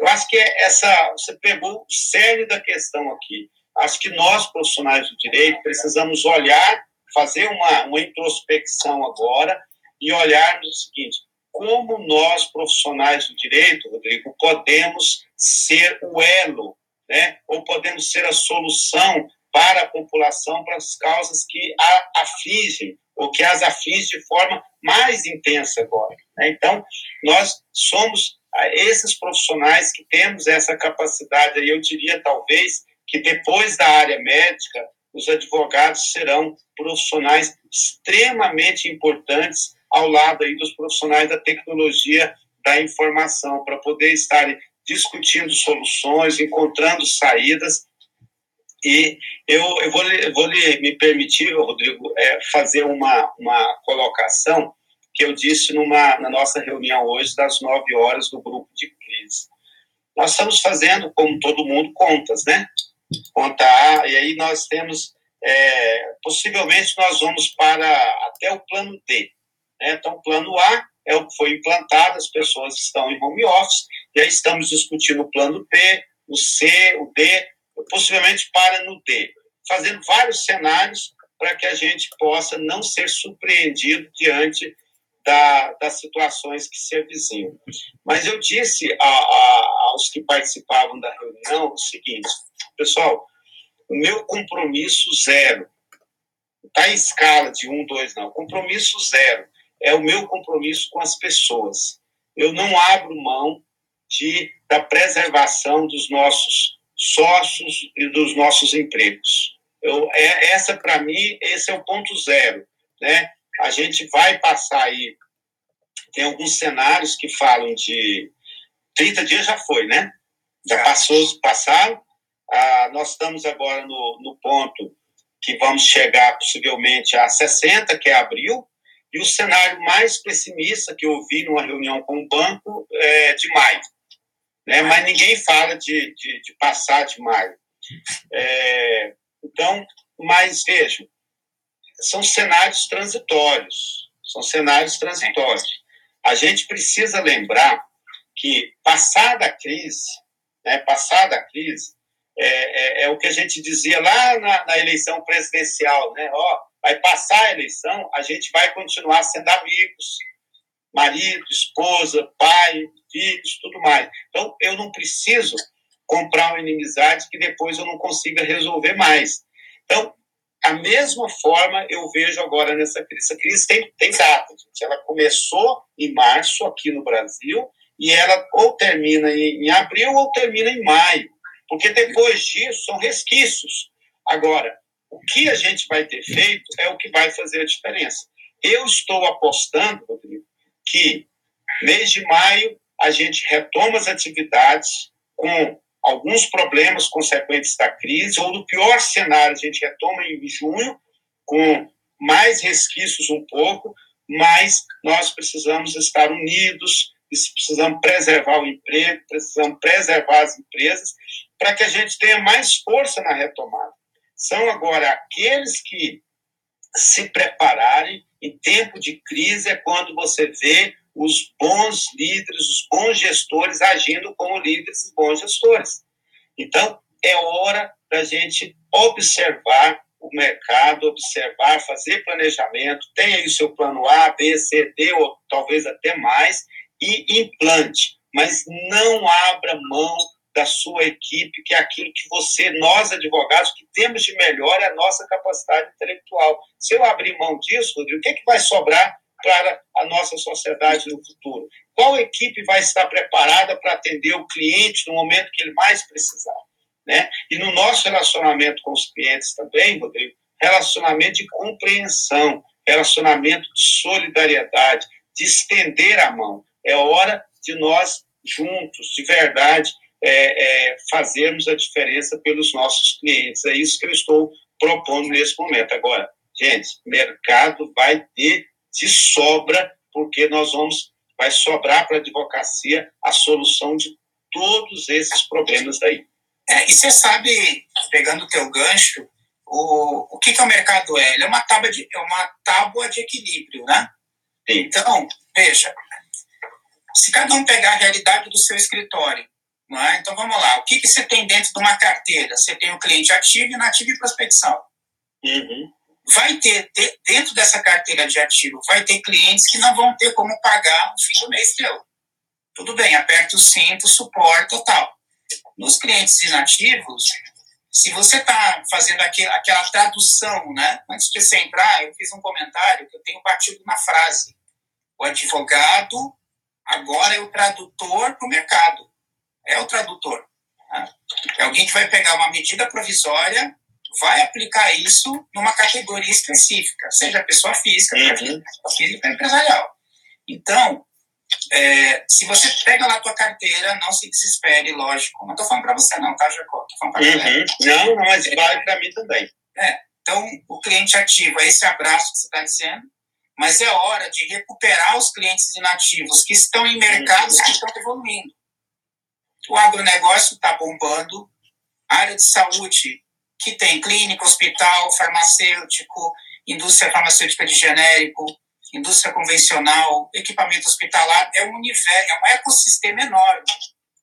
Eu acho que essa você pegou o cerne da questão aqui. Acho que nós, profissionais do direito, precisamos olhar, fazer uma, uma introspecção agora e olhar no seguinte: como nós, profissionais do direito, Rodrigo, podemos ser o elo, né? ou podemos ser a solução para a população, para as causas que a afligem, ou que as aflige de forma mais intensa agora. Né? Então, nós somos ah, esses profissionais que temos essa capacidade, eu diria talvez que depois da área médica, os advogados serão profissionais extremamente importantes ao lado aí dos profissionais da tecnologia da informação, para poder estar discutindo soluções, encontrando saídas e eu, eu vou, eu vou lhe, me permitir, Rodrigo, é, fazer uma, uma colocação que eu disse numa, na nossa reunião hoje, das nove horas, do grupo de crise. Nós estamos fazendo, como todo mundo, contas, né? Conta A, e aí nós temos é, possivelmente nós vamos para até o plano D. Né? Então, o plano A é o que foi implantado, as pessoas estão em home office, e aí estamos discutindo o plano B, o C, o D, possivelmente para no D, fazendo vários cenários para que a gente possa não ser surpreendido diante da, das situações que se avizinham. Mas eu disse a, a, aos que participavam da reunião o seguinte, pessoal, o meu compromisso zero, está em escala de um, dois, não, compromisso zero é o meu compromisso com as pessoas. Eu não abro mão de, da preservação dos nossos sócios e dos nossos empregos. Eu, é, essa, para mim, esse é o ponto zero. Né? A gente vai passar aí, tem alguns cenários que falam de 30 dias já foi, né? Já passou, passaram. Ah, nós estamos agora no, no ponto que vamos chegar possivelmente a 60, que é abril, e o cenário mais pessimista que eu vi numa reunião com o banco é de maio. Né? Mas ninguém fala de, de, de passar de maio. É, então, mas vejam, são cenários transitórios. São cenários transitórios. A gente precisa lembrar que, passada a crise, né, passada a crise, é, é, é, o que a gente dizia lá na, na eleição presidencial, né? Ó, vai passar a eleição, a gente vai continuar sendo amigos, marido, esposa, pai, filhos, tudo mais. Então, eu não preciso comprar uma inimizade que depois eu não consiga resolver mais. Então, a mesma forma eu vejo agora nessa crise. Essa crise tem, tem data, gente. Ela começou em março aqui no Brasil e ela ou termina em, em abril ou termina em maio, porque depois disso são resquícios. Agora, o que a gente vai ter feito é o que vai fazer a diferença. Eu estou apostando, Rodrigo, que mês de maio a gente retoma as atividades com alguns problemas consequentes da crise, ou no pior cenário, a gente retoma em junho, com mais resquícios um pouco, mas nós precisamos estar unidos, precisamos preservar o emprego, precisamos preservar as empresas, para que a gente tenha mais força na retomada. São agora aqueles que se prepararem em tempo de crise é quando você vê os bons líderes, os bons gestores agindo como líderes e bons gestores. Então, é hora da gente observar o mercado, observar, fazer planejamento, tenha aí o seu plano A, B, C, D, ou talvez até mais, e implante. Mas não abra mão da sua equipe, que é aquilo que você, nós advogados, que temos de melhor é a nossa capacidade intelectual. Se eu abrir mão disso, Rodrigo, o que, é que vai sobrar para a nossa sociedade no futuro? Qual equipe vai estar preparada para atender o cliente no momento que ele mais precisar? Né? E no nosso relacionamento com os clientes também, Rodrigo, relacionamento de compreensão, relacionamento de solidariedade, de estender a mão. É hora de nós juntos, de verdade, é, é, fazermos a diferença pelos nossos clientes. É isso que eu estou propondo nesse momento. Agora, gente, mercado vai ter de sobra, porque nós vamos, vai sobrar para a advocacia a solução de todos esses problemas daí. É, e você sabe, pegando o teu gancho, o, o que, que é o mercado é? Ele é uma tábua de, é uma tábua de equilíbrio, né? Sim. Então, veja, se cada um pegar a realidade do seu escritório é? Então vamos lá, o que, que você tem dentro de uma carteira? Você tem o cliente ativo, inativo e prospecção. Uhum. Vai ter, dentro dessa carteira de ativo, vai ter clientes que não vão ter como pagar no fim do mês teu. Tudo bem, aperta o cinto, suporta tal. Nos clientes inativos, se você está fazendo aquela, aquela tradução, né? Antes de você entrar, eu fiz um comentário que eu tenho batido na frase. O advogado agora é o tradutor para o mercado é o tradutor. Né? É alguém que vai pegar uma medida provisória, vai aplicar isso numa categoria específica, seja pessoa física, uhum. pessoa física empresarial. Então, é, se você pega lá a tua carteira, não se desespere, lógico. Não estou falando para você não, tá, Jacó? Tô falando pra uhum. Não, não, mas vale para mim também. É, então, o cliente ativo é esse abraço que você está dizendo, mas é hora de recuperar os clientes inativos que estão em mercados uhum. que estão evoluindo o agronegócio está bombando, a área de saúde, que tem clínica, hospital, farmacêutico, indústria farmacêutica de genérico, indústria convencional, equipamento hospitalar, é um universo, é um ecossistema enorme.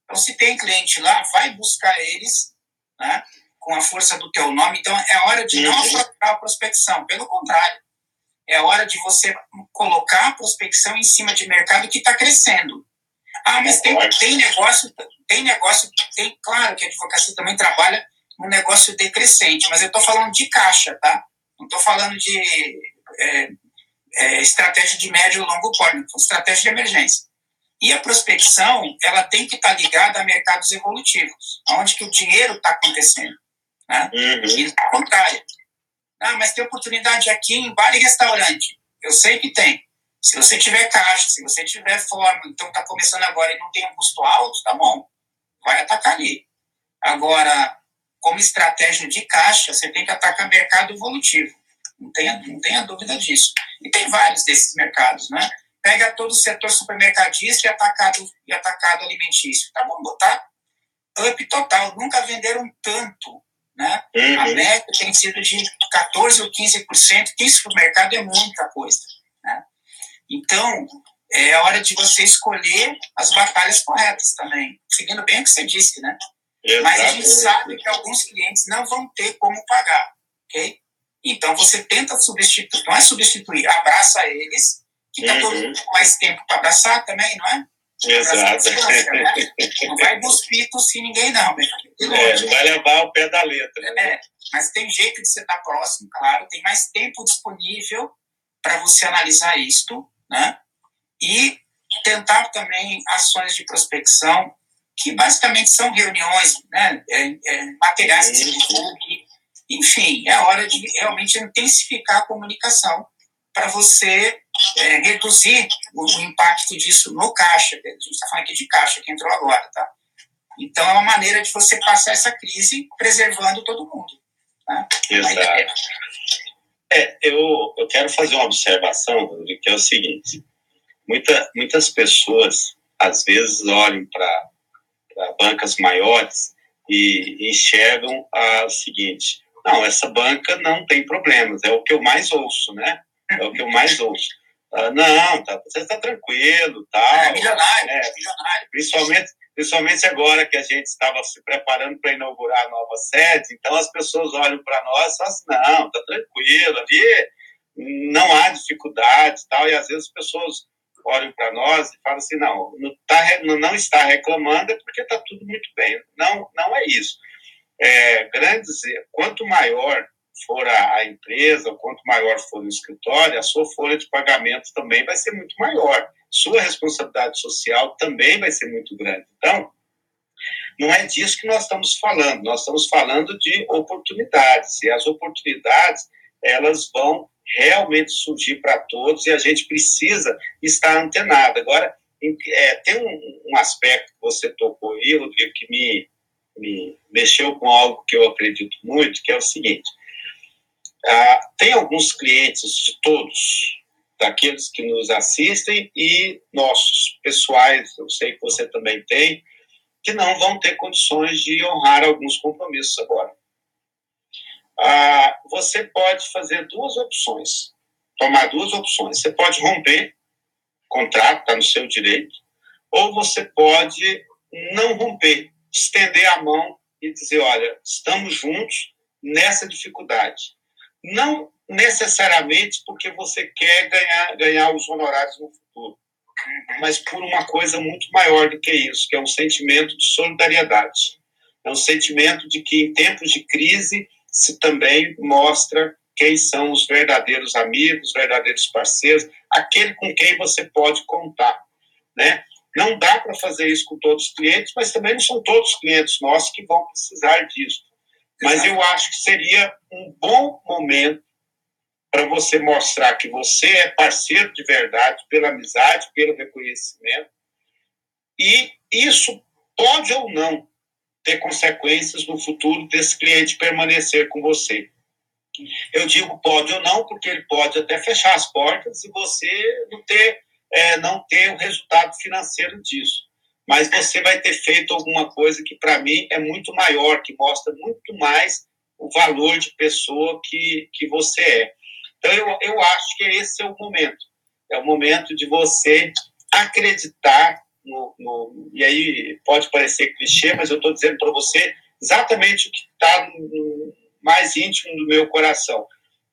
Então, se tem cliente lá, vai buscar eles, né, com a força do teu nome. Então, é hora de não uhum. a prospecção, pelo contrário. É hora de você colocar a prospecção em cima de mercado que está crescendo. Ah, mas tem, tem negócio, tem negócio, tem, claro que a advocacia também trabalha num negócio decrescente, mas eu estou falando de caixa, tá? Não estou falando de é, é, estratégia de médio e longo prazo, estratégia de emergência. E a prospecção, ela tem que estar tá ligada a mercados evolutivos, onde que o dinheiro está acontecendo. Né? Uhum. E ao contrário. Ah, mas tem oportunidade aqui em bar e restaurante. Eu sei que tem. Se você tiver caixa, se você tiver forma, então está começando agora e não tem um custo alto, tá bom. Vai atacar ali. Agora, como estratégia de caixa, você tem que atacar mercado evolutivo. Não tenha, não tenha dúvida disso. E tem vários desses mercados, né? Pega todo o setor supermercadista e atacado, e atacado alimentício. Tá bom, botar up total. Nunca venderam tanto. Né? Uhum. A média tem sido de 14% ou 15%, que isso para o mercado é muita coisa. Então, é hora de você escolher as batalhas corretas também, seguindo bem o que você disse, né? Mas a gente sabe que alguns clientes não vão ter como pagar, ok? Então você tenta substituir, não é substituir, abraça eles, que tá uhum. todo mundo com mais tempo para abraçar também, não é? Exato. né? Não vai cuspir tossir ninguém, não. É, não vai levar o pé da letra. Né? É, mas tem jeito de você estar próximo, claro, tem mais tempo disponível para você analisar isto, né? E tentar também ações de prospecção, que basicamente são reuniões, né? É, é, materiais que se divulgue, enfim, é hora de realmente intensificar a comunicação para você é, reduzir o, o, impacto disso no caixa. A gente está falando aqui de caixa, que entrou agora, tá? Então, é uma maneira de você passar essa crise preservando todo mundo. Tá? Exato. É, eu, eu quero fazer uma observação, que é o seguinte. Muita, muitas pessoas, às vezes, olham para bancas maiores e enxergam a, o seguinte, não, essa banca não tem problemas, é o que eu mais ouço, né? É o que eu mais ouço. Ah, não, tá, você está tranquilo, tal. É milionário, é, milionário. Principalmente, principalmente agora que a gente estava se preparando para inaugurar a nova sede, então as pessoas olham para nós e falam assim, não, tá tranquilo, ali não há dificuldade tal, e às vezes as pessoas olham para nós e falam assim, não, não, tá, não está reclamando é porque está tudo muito bem. Não, não é isso é, grandes, quanto maior for a, a, empresa, quanto maior for o escritório, a sua folha de pagamento também vai ser muito maior. Sua responsabilidade social também vai ser muito grande. Então, não é disso que nós estamos falando. Nós estamos falando de oportunidades. E as oportunidades, elas vão realmente surgir para todos e a gente precisa estar antenado. Agora, é, tem um, um aspecto que você tocou aí, Rodrigo, que me, me mexeu com algo que eu acredito muito, que é o seguinte: ah, tem alguns clientes de todos, daqueles que nos assistem e nossos pessoais, eu sei que você também tem, que não vão ter condições de honrar alguns compromissos agora. Ah, você pode fazer duas opções, tomar duas opções. Você pode romper contrato, está no seu direito, ou você pode não romper, estender a mão e dizer: olha, estamos juntos nessa dificuldade. Não necessariamente porque você quer ganhar, ganhar os honorários no futuro, mas por uma coisa muito maior do que isso, que é um sentimento de solidariedade. É um sentimento de que em tempos de crise se também mostra quem são os verdadeiros amigos, verdadeiros parceiros, aquele com quem você pode contar, né? Não dá para fazer isso com todos os clientes, mas também não são todos os clientes nossos que vão precisar disso. Mas eu acho que seria um bom momento para você mostrar que você é parceiro de verdade, pela amizade, pelo reconhecimento. E isso pode ou não ter consequências no futuro desse cliente permanecer com você. Eu digo pode ou não, porque ele pode até fechar as portas e você não ter é, não ter o resultado financeiro disso. Mas você vai ter feito alguma coisa que, para mim, é muito maior, que mostra muito mais o valor de pessoa que, que você é. Então, eu, eu acho que esse é o momento. É o momento de você acreditar no, no e aí pode parecer clichê, mas eu estou dizendo para você exatamente o que está mais íntimo do meu coração.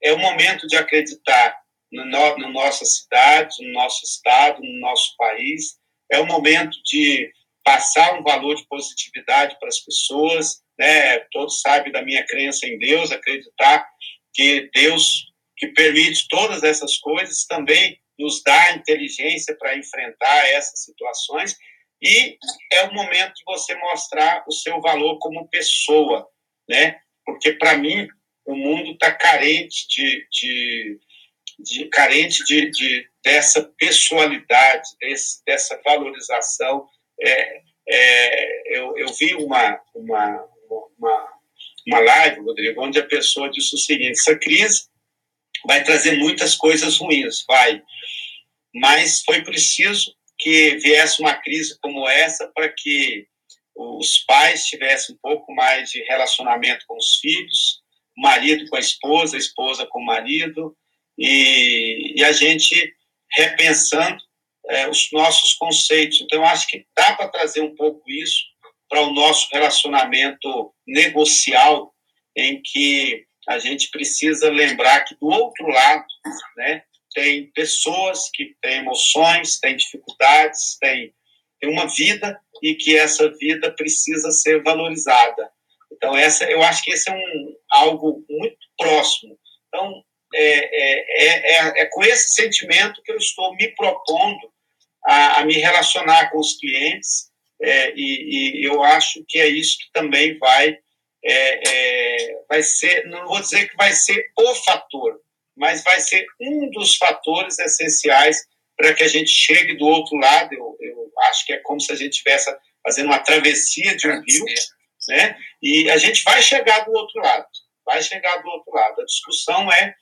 É o momento de acreditar no, no, no nossa cidade, no nosso estado, no nosso país. É o momento de passar um valor de positividade para as pessoas, né? Todos sabem da minha crença em Deus, acreditar que Deus que permite todas essas coisas também nos dá inteligência para enfrentar essas situações e é o momento de você mostrar o seu valor como pessoa, né? Porque para mim o mundo está carente de, de, de, carente de, de dessa pessoalidade, desse, dessa valorização. É, é, eu, eu vi uma, uma, uma, uma live, Rodrigo, onde a pessoa disse o seguinte: essa crise vai trazer muitas coisas ruins, vai, mas foi preciso que viesse uma crise como essa para que os pais tivessem um pouco mais de relacionamento com os filhos, marido com a esposa, a esposa com o marido, e, e a gente repensando é, os nossos conceitos. Então, acho que dá para trazer um pouco isso para o nosso relacionamento negocial, em que a gente precisa lembrar que do outro lado, né, tem pessoas que têm emoções, têm dificuldades, têm, uma vida e que essa vida precisa ser valorizada. Então, essa, eu acho que esse é um, algo muito próximo. Então, é, é, é, é com esse sentimento que eu estou me propondo a, a me relacionar com os clientes é, e, e, eu acho que é isso que também vai é, vai ser, não vou dizer que vai ser o fator, mas vai ser um dos fatores essenciais para que a gente chegue do outro lado. Eu, eu acho que é como se a gente estivesse fazendo uma travessia de um rio, né? E a gente vai chegar do outro lado, vai chegar do outro lado. A discussão é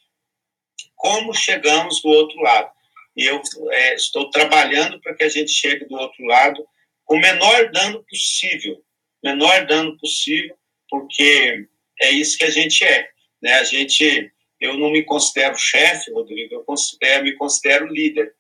como chegamos do outro lado. E eu é, estou trabalhando para que a gente chegue do outro lado com o menor dano possível, menor dano possível, porque é isso que a gente é, né? A gente eu não me considero chefe, Rodrigo, eu considero, me considero líder.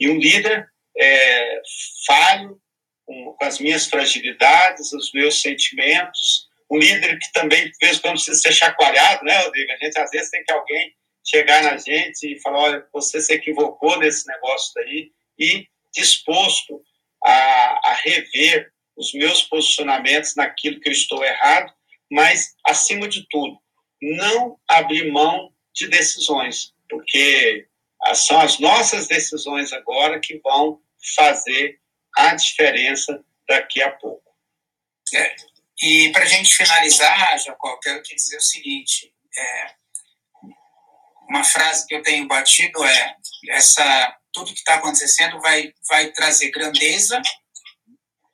E um líder é, falho com, com, as minhas fragilidades, os meus sentimentos. Um líder que também, de vez em quando, precisa ser chacoalhado, né, Rodrigo? A gente, às vezes, tem que alguém chegar na gente e falar: olha, você se equivocou nesse negócio daí, e disposto a, a rever os meus posicionamentos naquilo que eu estou errado, mas, acima de tudo, não abrir mão de decisões, porque são as nossas decisões agora que vão fazer a diferença daqui a pouco. É, e para a gente finalizar, Jacó, quero te dizer o seguinte: é, uma frase que eu tenho batido é essa tudo que está acontecendo vai vai trazer grandeza,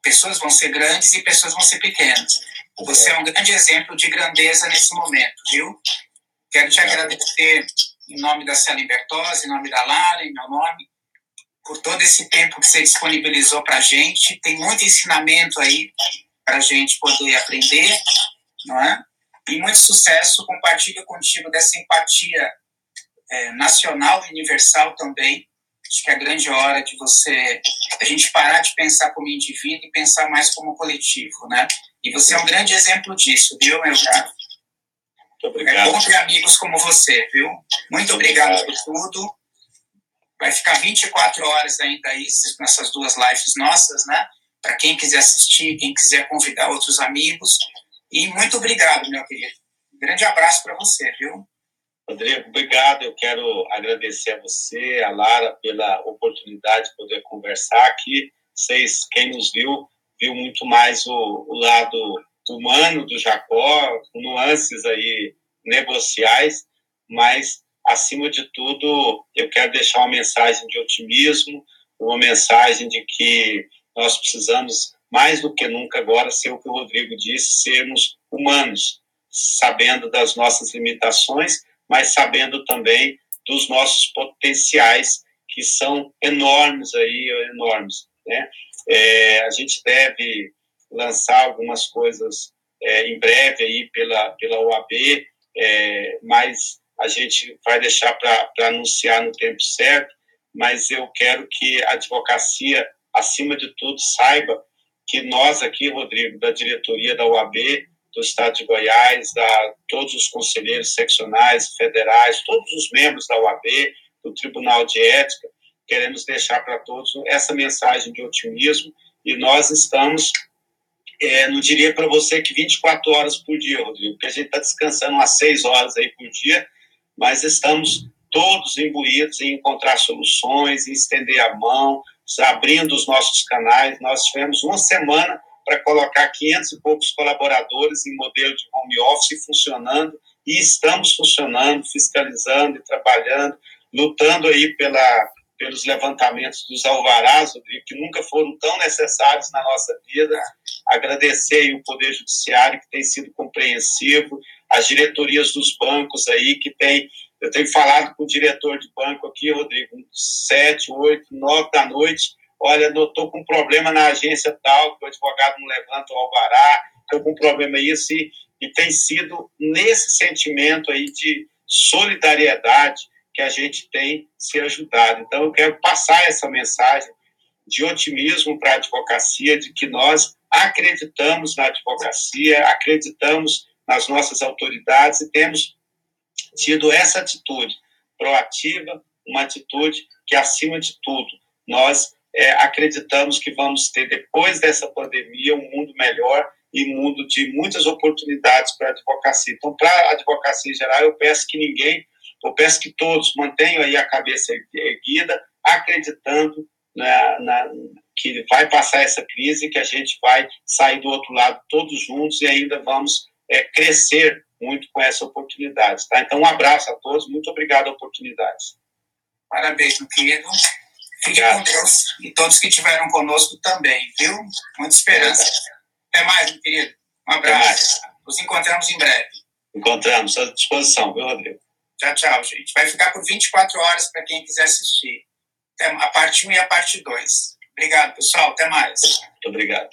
pessoas vão ser grandes e pessoas vão ser pequenas. Você é um grande exemplo de grandeza nesse momento, viu? Quero te agradecer em nome da Célia Bertozzi, em nome da Lara, em meu nome, por todo esse tempo que você disponibilizou para a gente. Tem muito ensinamento aí para a gente poder aprender, não é? E muito sucesso. Compartilho contigo dessa empatia é, nacional e universal também. Acho que é a grande hora de você, a gente parar de pensar como indivíduo e pensar mais como coletivo, né? E você é um grande exemplo disso, viu, meu caro? Muito obrigado. É bom ter amigos como você, viu? Muito obrigado, obrigado por tudo. Vai ficar 24 horas ainda aí nessas duas lives nossas, né? Para quem quiser assistir, quem quiser convidar outros amigos. E muito obrigado, meu querido. Um grande abraço para você, viu? Rodrigo, obrigado. Eu quero agradecer a você, a Lara, pela oportunidade de poder conversar aqui. Vocês, quem nos viu, viu muito mais o, o lado humano do Jacó, nuances aí negociais, mas acima de tudo eu quero deixar uma mensagem de otimismo, uma mensagem de que nós precisamos mais do que nunca agora ser o que o Rodrigo disse, sermos humanos, sabendo das nossas limitações, mas sabendo também dos nossos potenciais que são enormes aí, enormes, né? É, a gente deve lançar algumas coisas é, em breve aí pela, pela OAB, é, mas a gente vai deixar para anunciar no tempo certo, mas eu quero que a advocacia, acima de tudo, saiba que nós aqui, Rodrigo, da diretoria da OAB, do Estado de Goiás, da, todos os conselheiros seccionais, federais, todos os membros da OAB, do Tribunal de Ética, queremos deixar para todos essa mensagem de otimismo e nós estamos, é, não diria para você que 24 horas por dia, Rodrigo, porque a gente está descansando umas 6 horas aí por dia, mas estamos todos imbuídos em encontrar soluções, em estender a mão, abrindo os nossos canais. Nós tivemos uma semana para colocar 500 e poucos colaboradores em modelo de home office funcionando e estamos funcionando, fiscalizando e trabalhando, lutando aí pela, pelos levantamentos dos alvarás, que nunca foram tão necessários na nossa vida. Agradecer o Poder Judiciário, que tem sido compreensivo, as diretorias dos bancos aí, que tem. Eu tenho falado com o diretor de banco aqui, Rodrigo, sete, oito, nove da noite. Olha, estou com um problema na agência tal, que o advogado não levanta o alvará, estou com um problema isso, e, e tem sido nesse sentimento aí de solidariedade que a gente tem se ajudado. Então, eu quero passar essa mensagem de otimismo para a advocacia, de que nós acreditamos na advocacia, acreditamos nas nossas autoridades e temos tido essa atitude proativa, uma atitude que, acima de tudo, nós é, acreditamos que vamos ter, depois dessa pandemia, um mundo melhor e um mundo de muitas oportunidades para a advocacia. Então, para a advocacia em geral, eu peço que ninguém, eu peço que todos mantenham aí a cabeça erguida, acreditando na, na, que vai passar essa crise, que a gente vai sair do outro lado todos juntos e ainda vamos é, crescer muito com essa oportunidade. Tá? Então, um abraço a todos, muito obrigado a oportunidade. Parabéns, meu querido. Fique com Deus e todos que estiveram conosco também, viu? Muita esperança. Até mais, meu querido. Um abraço. Nos encontramos em breve. Encontramos, à disposição, viu, Rodrigo? Tchau, tchau, gente. Vai ficar por 24 horas para quem quiser assistir. A parte 1 e a parte 2. Obrigado, pessoal. Até mais. Muito obrigado.